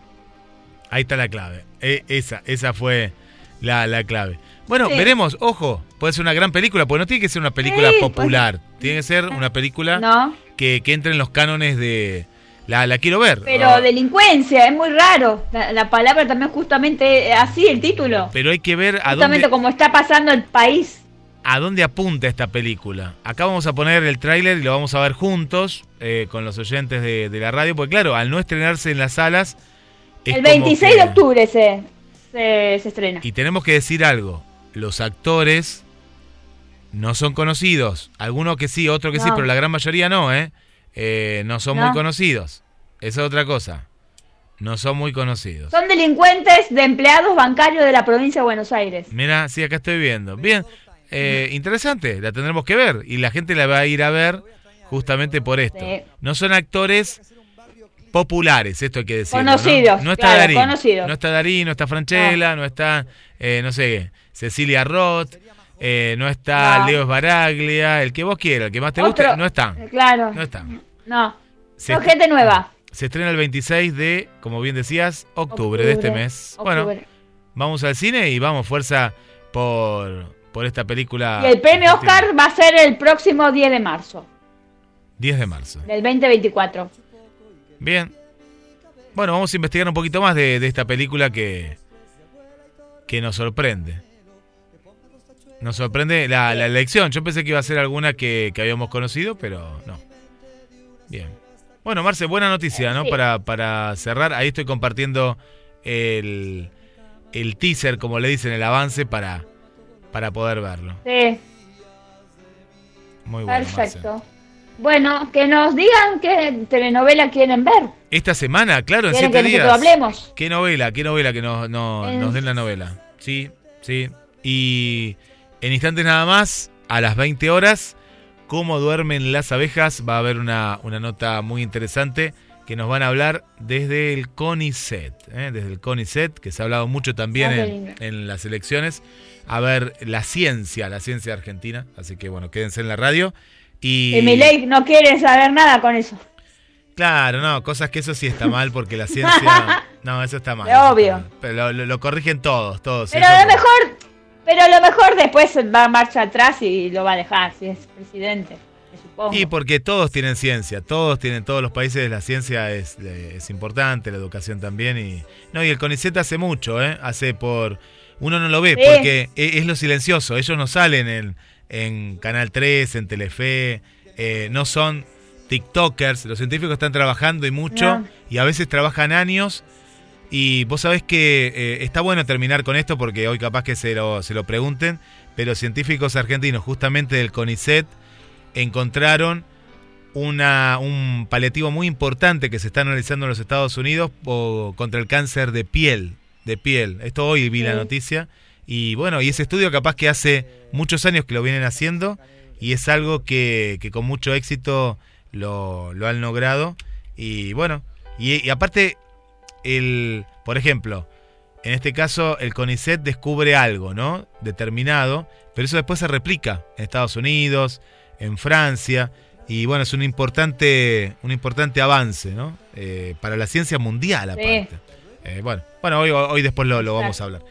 Ahí está la clave. Eh, esa, esa fue la, la clave. Bueno, Sí. veremos, ojo, puede ser una gran película, porque no tiene que ser una película Sí, popular, tiene que ser una película No, que, que entre en los cánones de... La, la quiero ver. pero Ah, delincuencia, es muy raro. La, la palabra también justamente así, el título. Pero hay que ver a Justamente dónde, como está pasando el país. a dónde apunta esta película. Acá vamos a poner el tráiler y lo vamos a ver juntos eh, con los oyentes de, de la radio, porque claro, al no estrenarse en las salas... el como 26 que- de octubre se, se, se estrena. Y tenemos que decir algo. Los actores no son conocidos. Algunos que sí, otros que sí, pero la gran mayoría no, ¿eh? Eh, no son No. muy conocidos. Esa es otra cosa. No son muy conocidos. Son delincuentes de empleados bancarios de la provincia de Buenos Aires. Mira, sí, acá estoy viendo. Bien, eh, interesante, la tendremos que ver. Y la gente la va a ir a ver justamente por esto. Sí. No son actores populares, esto hay que decirlo. Conocidos, ¿no? No está claro, Darín. conocidos. No está Darín, no está Franchella, no, está, eh, no sé, Cecilia Roth, eh, no está No. Leo Esbaraglia, el que vos quieras, el que más te Otro- guste, no están. Eh, Claro. No están. No. Se, gente nueva. se estrena el 26 de, como bien decías, octubre, de este Octubre, mes. Bueno, vamos al cine y vamos fuerza por, por esta película. Y el premio. Oscar va a ser el próximo 10 de marzo 10 de marzo. del 2024. Bien. Bueno, vamos a investigar un poquito más de, de esta película que, que nos sorprende. Nos sorprende la, la elección. Yo pensé que iba a ser alguna que, que habíamos conocido, pero no. Bien. Bueno, Marce, buena noticia, ¿no? Sí. Para, para cerrar, ahí estoy compartiendo el, el teaser, como le dicen, el avance para, para poder verlo. Sí, Muy bueno. Marce. perfecto. Bueno, que nos digan qué telenovela quieren ver. Esta semana, claro, en siete que días. hablemos. ¿Qué novela? ¿Qué novela que nos, En- nos den la novela? Sí, sí. Y en instantes nada más, a las 20 horas, cómo duermen las abejas, va a haber una, una nota muy interesante que nos van a hablar desde el CONICET, ¿eh? desde el CONICET, que se ha hablado mucho también Ah, en, las elecciones, a ver la ciencia, la ciencia argentina. Así que bueno, quédense en la radio. Y, Y no quiere saber nada con eso. Claro, no, cosas que eso sí está mal porque la ciencia. [LAUGHS] No, eso está mal. Obvio. Pero lo, lo- lo corrigen todos, todos. Pero a lo mejor, pero a lo mejor después va a marcha atrás y lo va a dejar si es presidente. supongo. Y porque todos tienen ciencia, todos tienen, todos los países la ciencia es, eh, es importante, la educación también. Y, no, y el CONICET hace mucho, ¿eh? Hace por. Uno no lo ve Sí. porque e- es, lo silencioso. Ellos no salen en, en Canal 3, en Telefe, eh, no son TikTokers. Los científicos están trabajando y mucho, No. y a veces trabajan años. Y vos sabés que eh, está bueno terminar con esto porque hoy capaz que se lo, se lo pregunten, pero científicos argentinos justamente del CONICET encontraron una, un paliativo muy importante que se está analizando en los Estados Unidos contra el cáncer de piel, de piel. Esto hoy vi la noticia. Y bueno, y ese estudio capaz que hace muchos años que lo vienen haciendo y es algo que, que con mucho éxito lo, lo han logrado. Y bueno, y, y aparte el, por ejemplo, en este caso el CONICET descubre algo, ¿no? Determinado, pero eso después se replica en Estados Unidos, en Francia, y bueno, es un importante, un importante avance, ¿no? Eh, para la ciencia mundial, Sí. aparte. Eh, bueno, bueno, hoy, hoy después lo, lo vamos a hablar.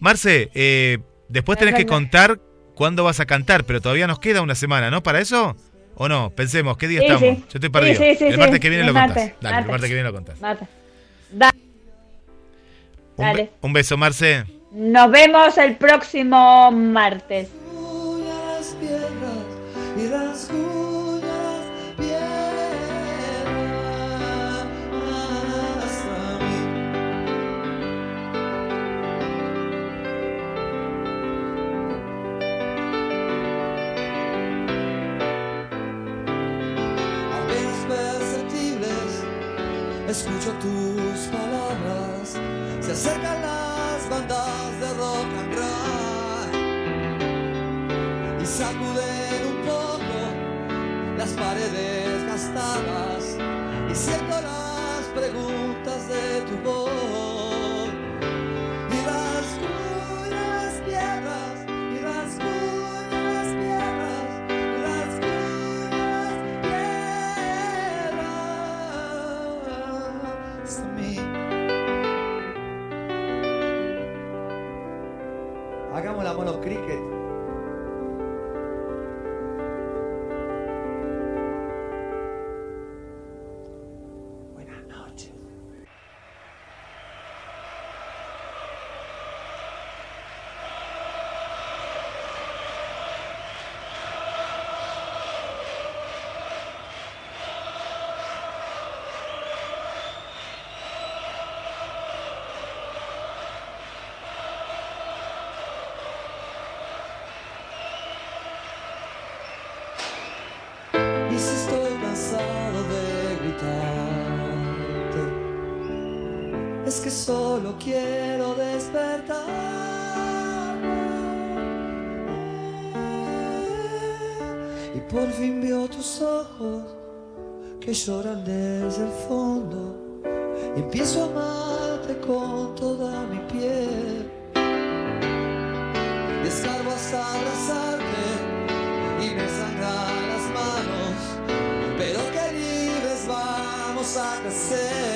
Marce, eh, después tenés que contar cuándo vas a cantar, pero todavía nos queda una semana, ¿no? ¿Para eso? ¿O no? Pensemos, ¿qué día Sí, estamos? sí. Yo estoy perdido. Sí, el martes que viene lo contás. Dale, el martes. que viene lo contás. Da- Un, Dale. be- un beso, Marce. Nos vemos el próximo martes. Palabras. Se acercan las bandas de rock and roll y sacuden un poco las paredes gastadas y siento las preguntas de tu voz. La mono quiero despertar. Y por fin veo tus ojos que lloran desde el fondo. Y empiezo a amarte con toda mi piel. Descargo hasta abrazarte y me sangran las manos, pero que libres vamos a crecer.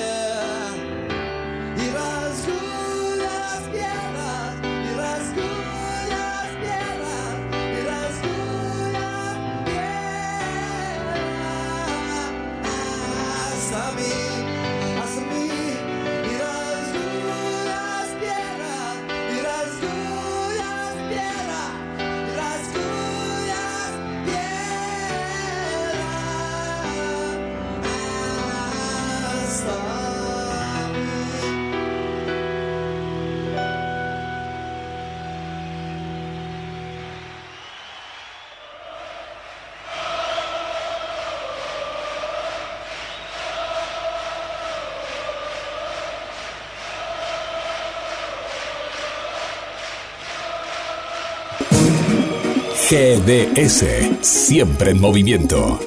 GDS, siempre en movimiento.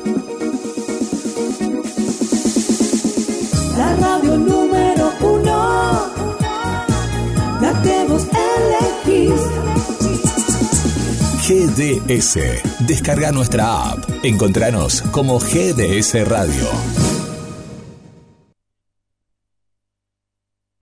La radio número uno, la que vos elegís. GDS, descarga nuestra app. Encontranos como GDS Radio.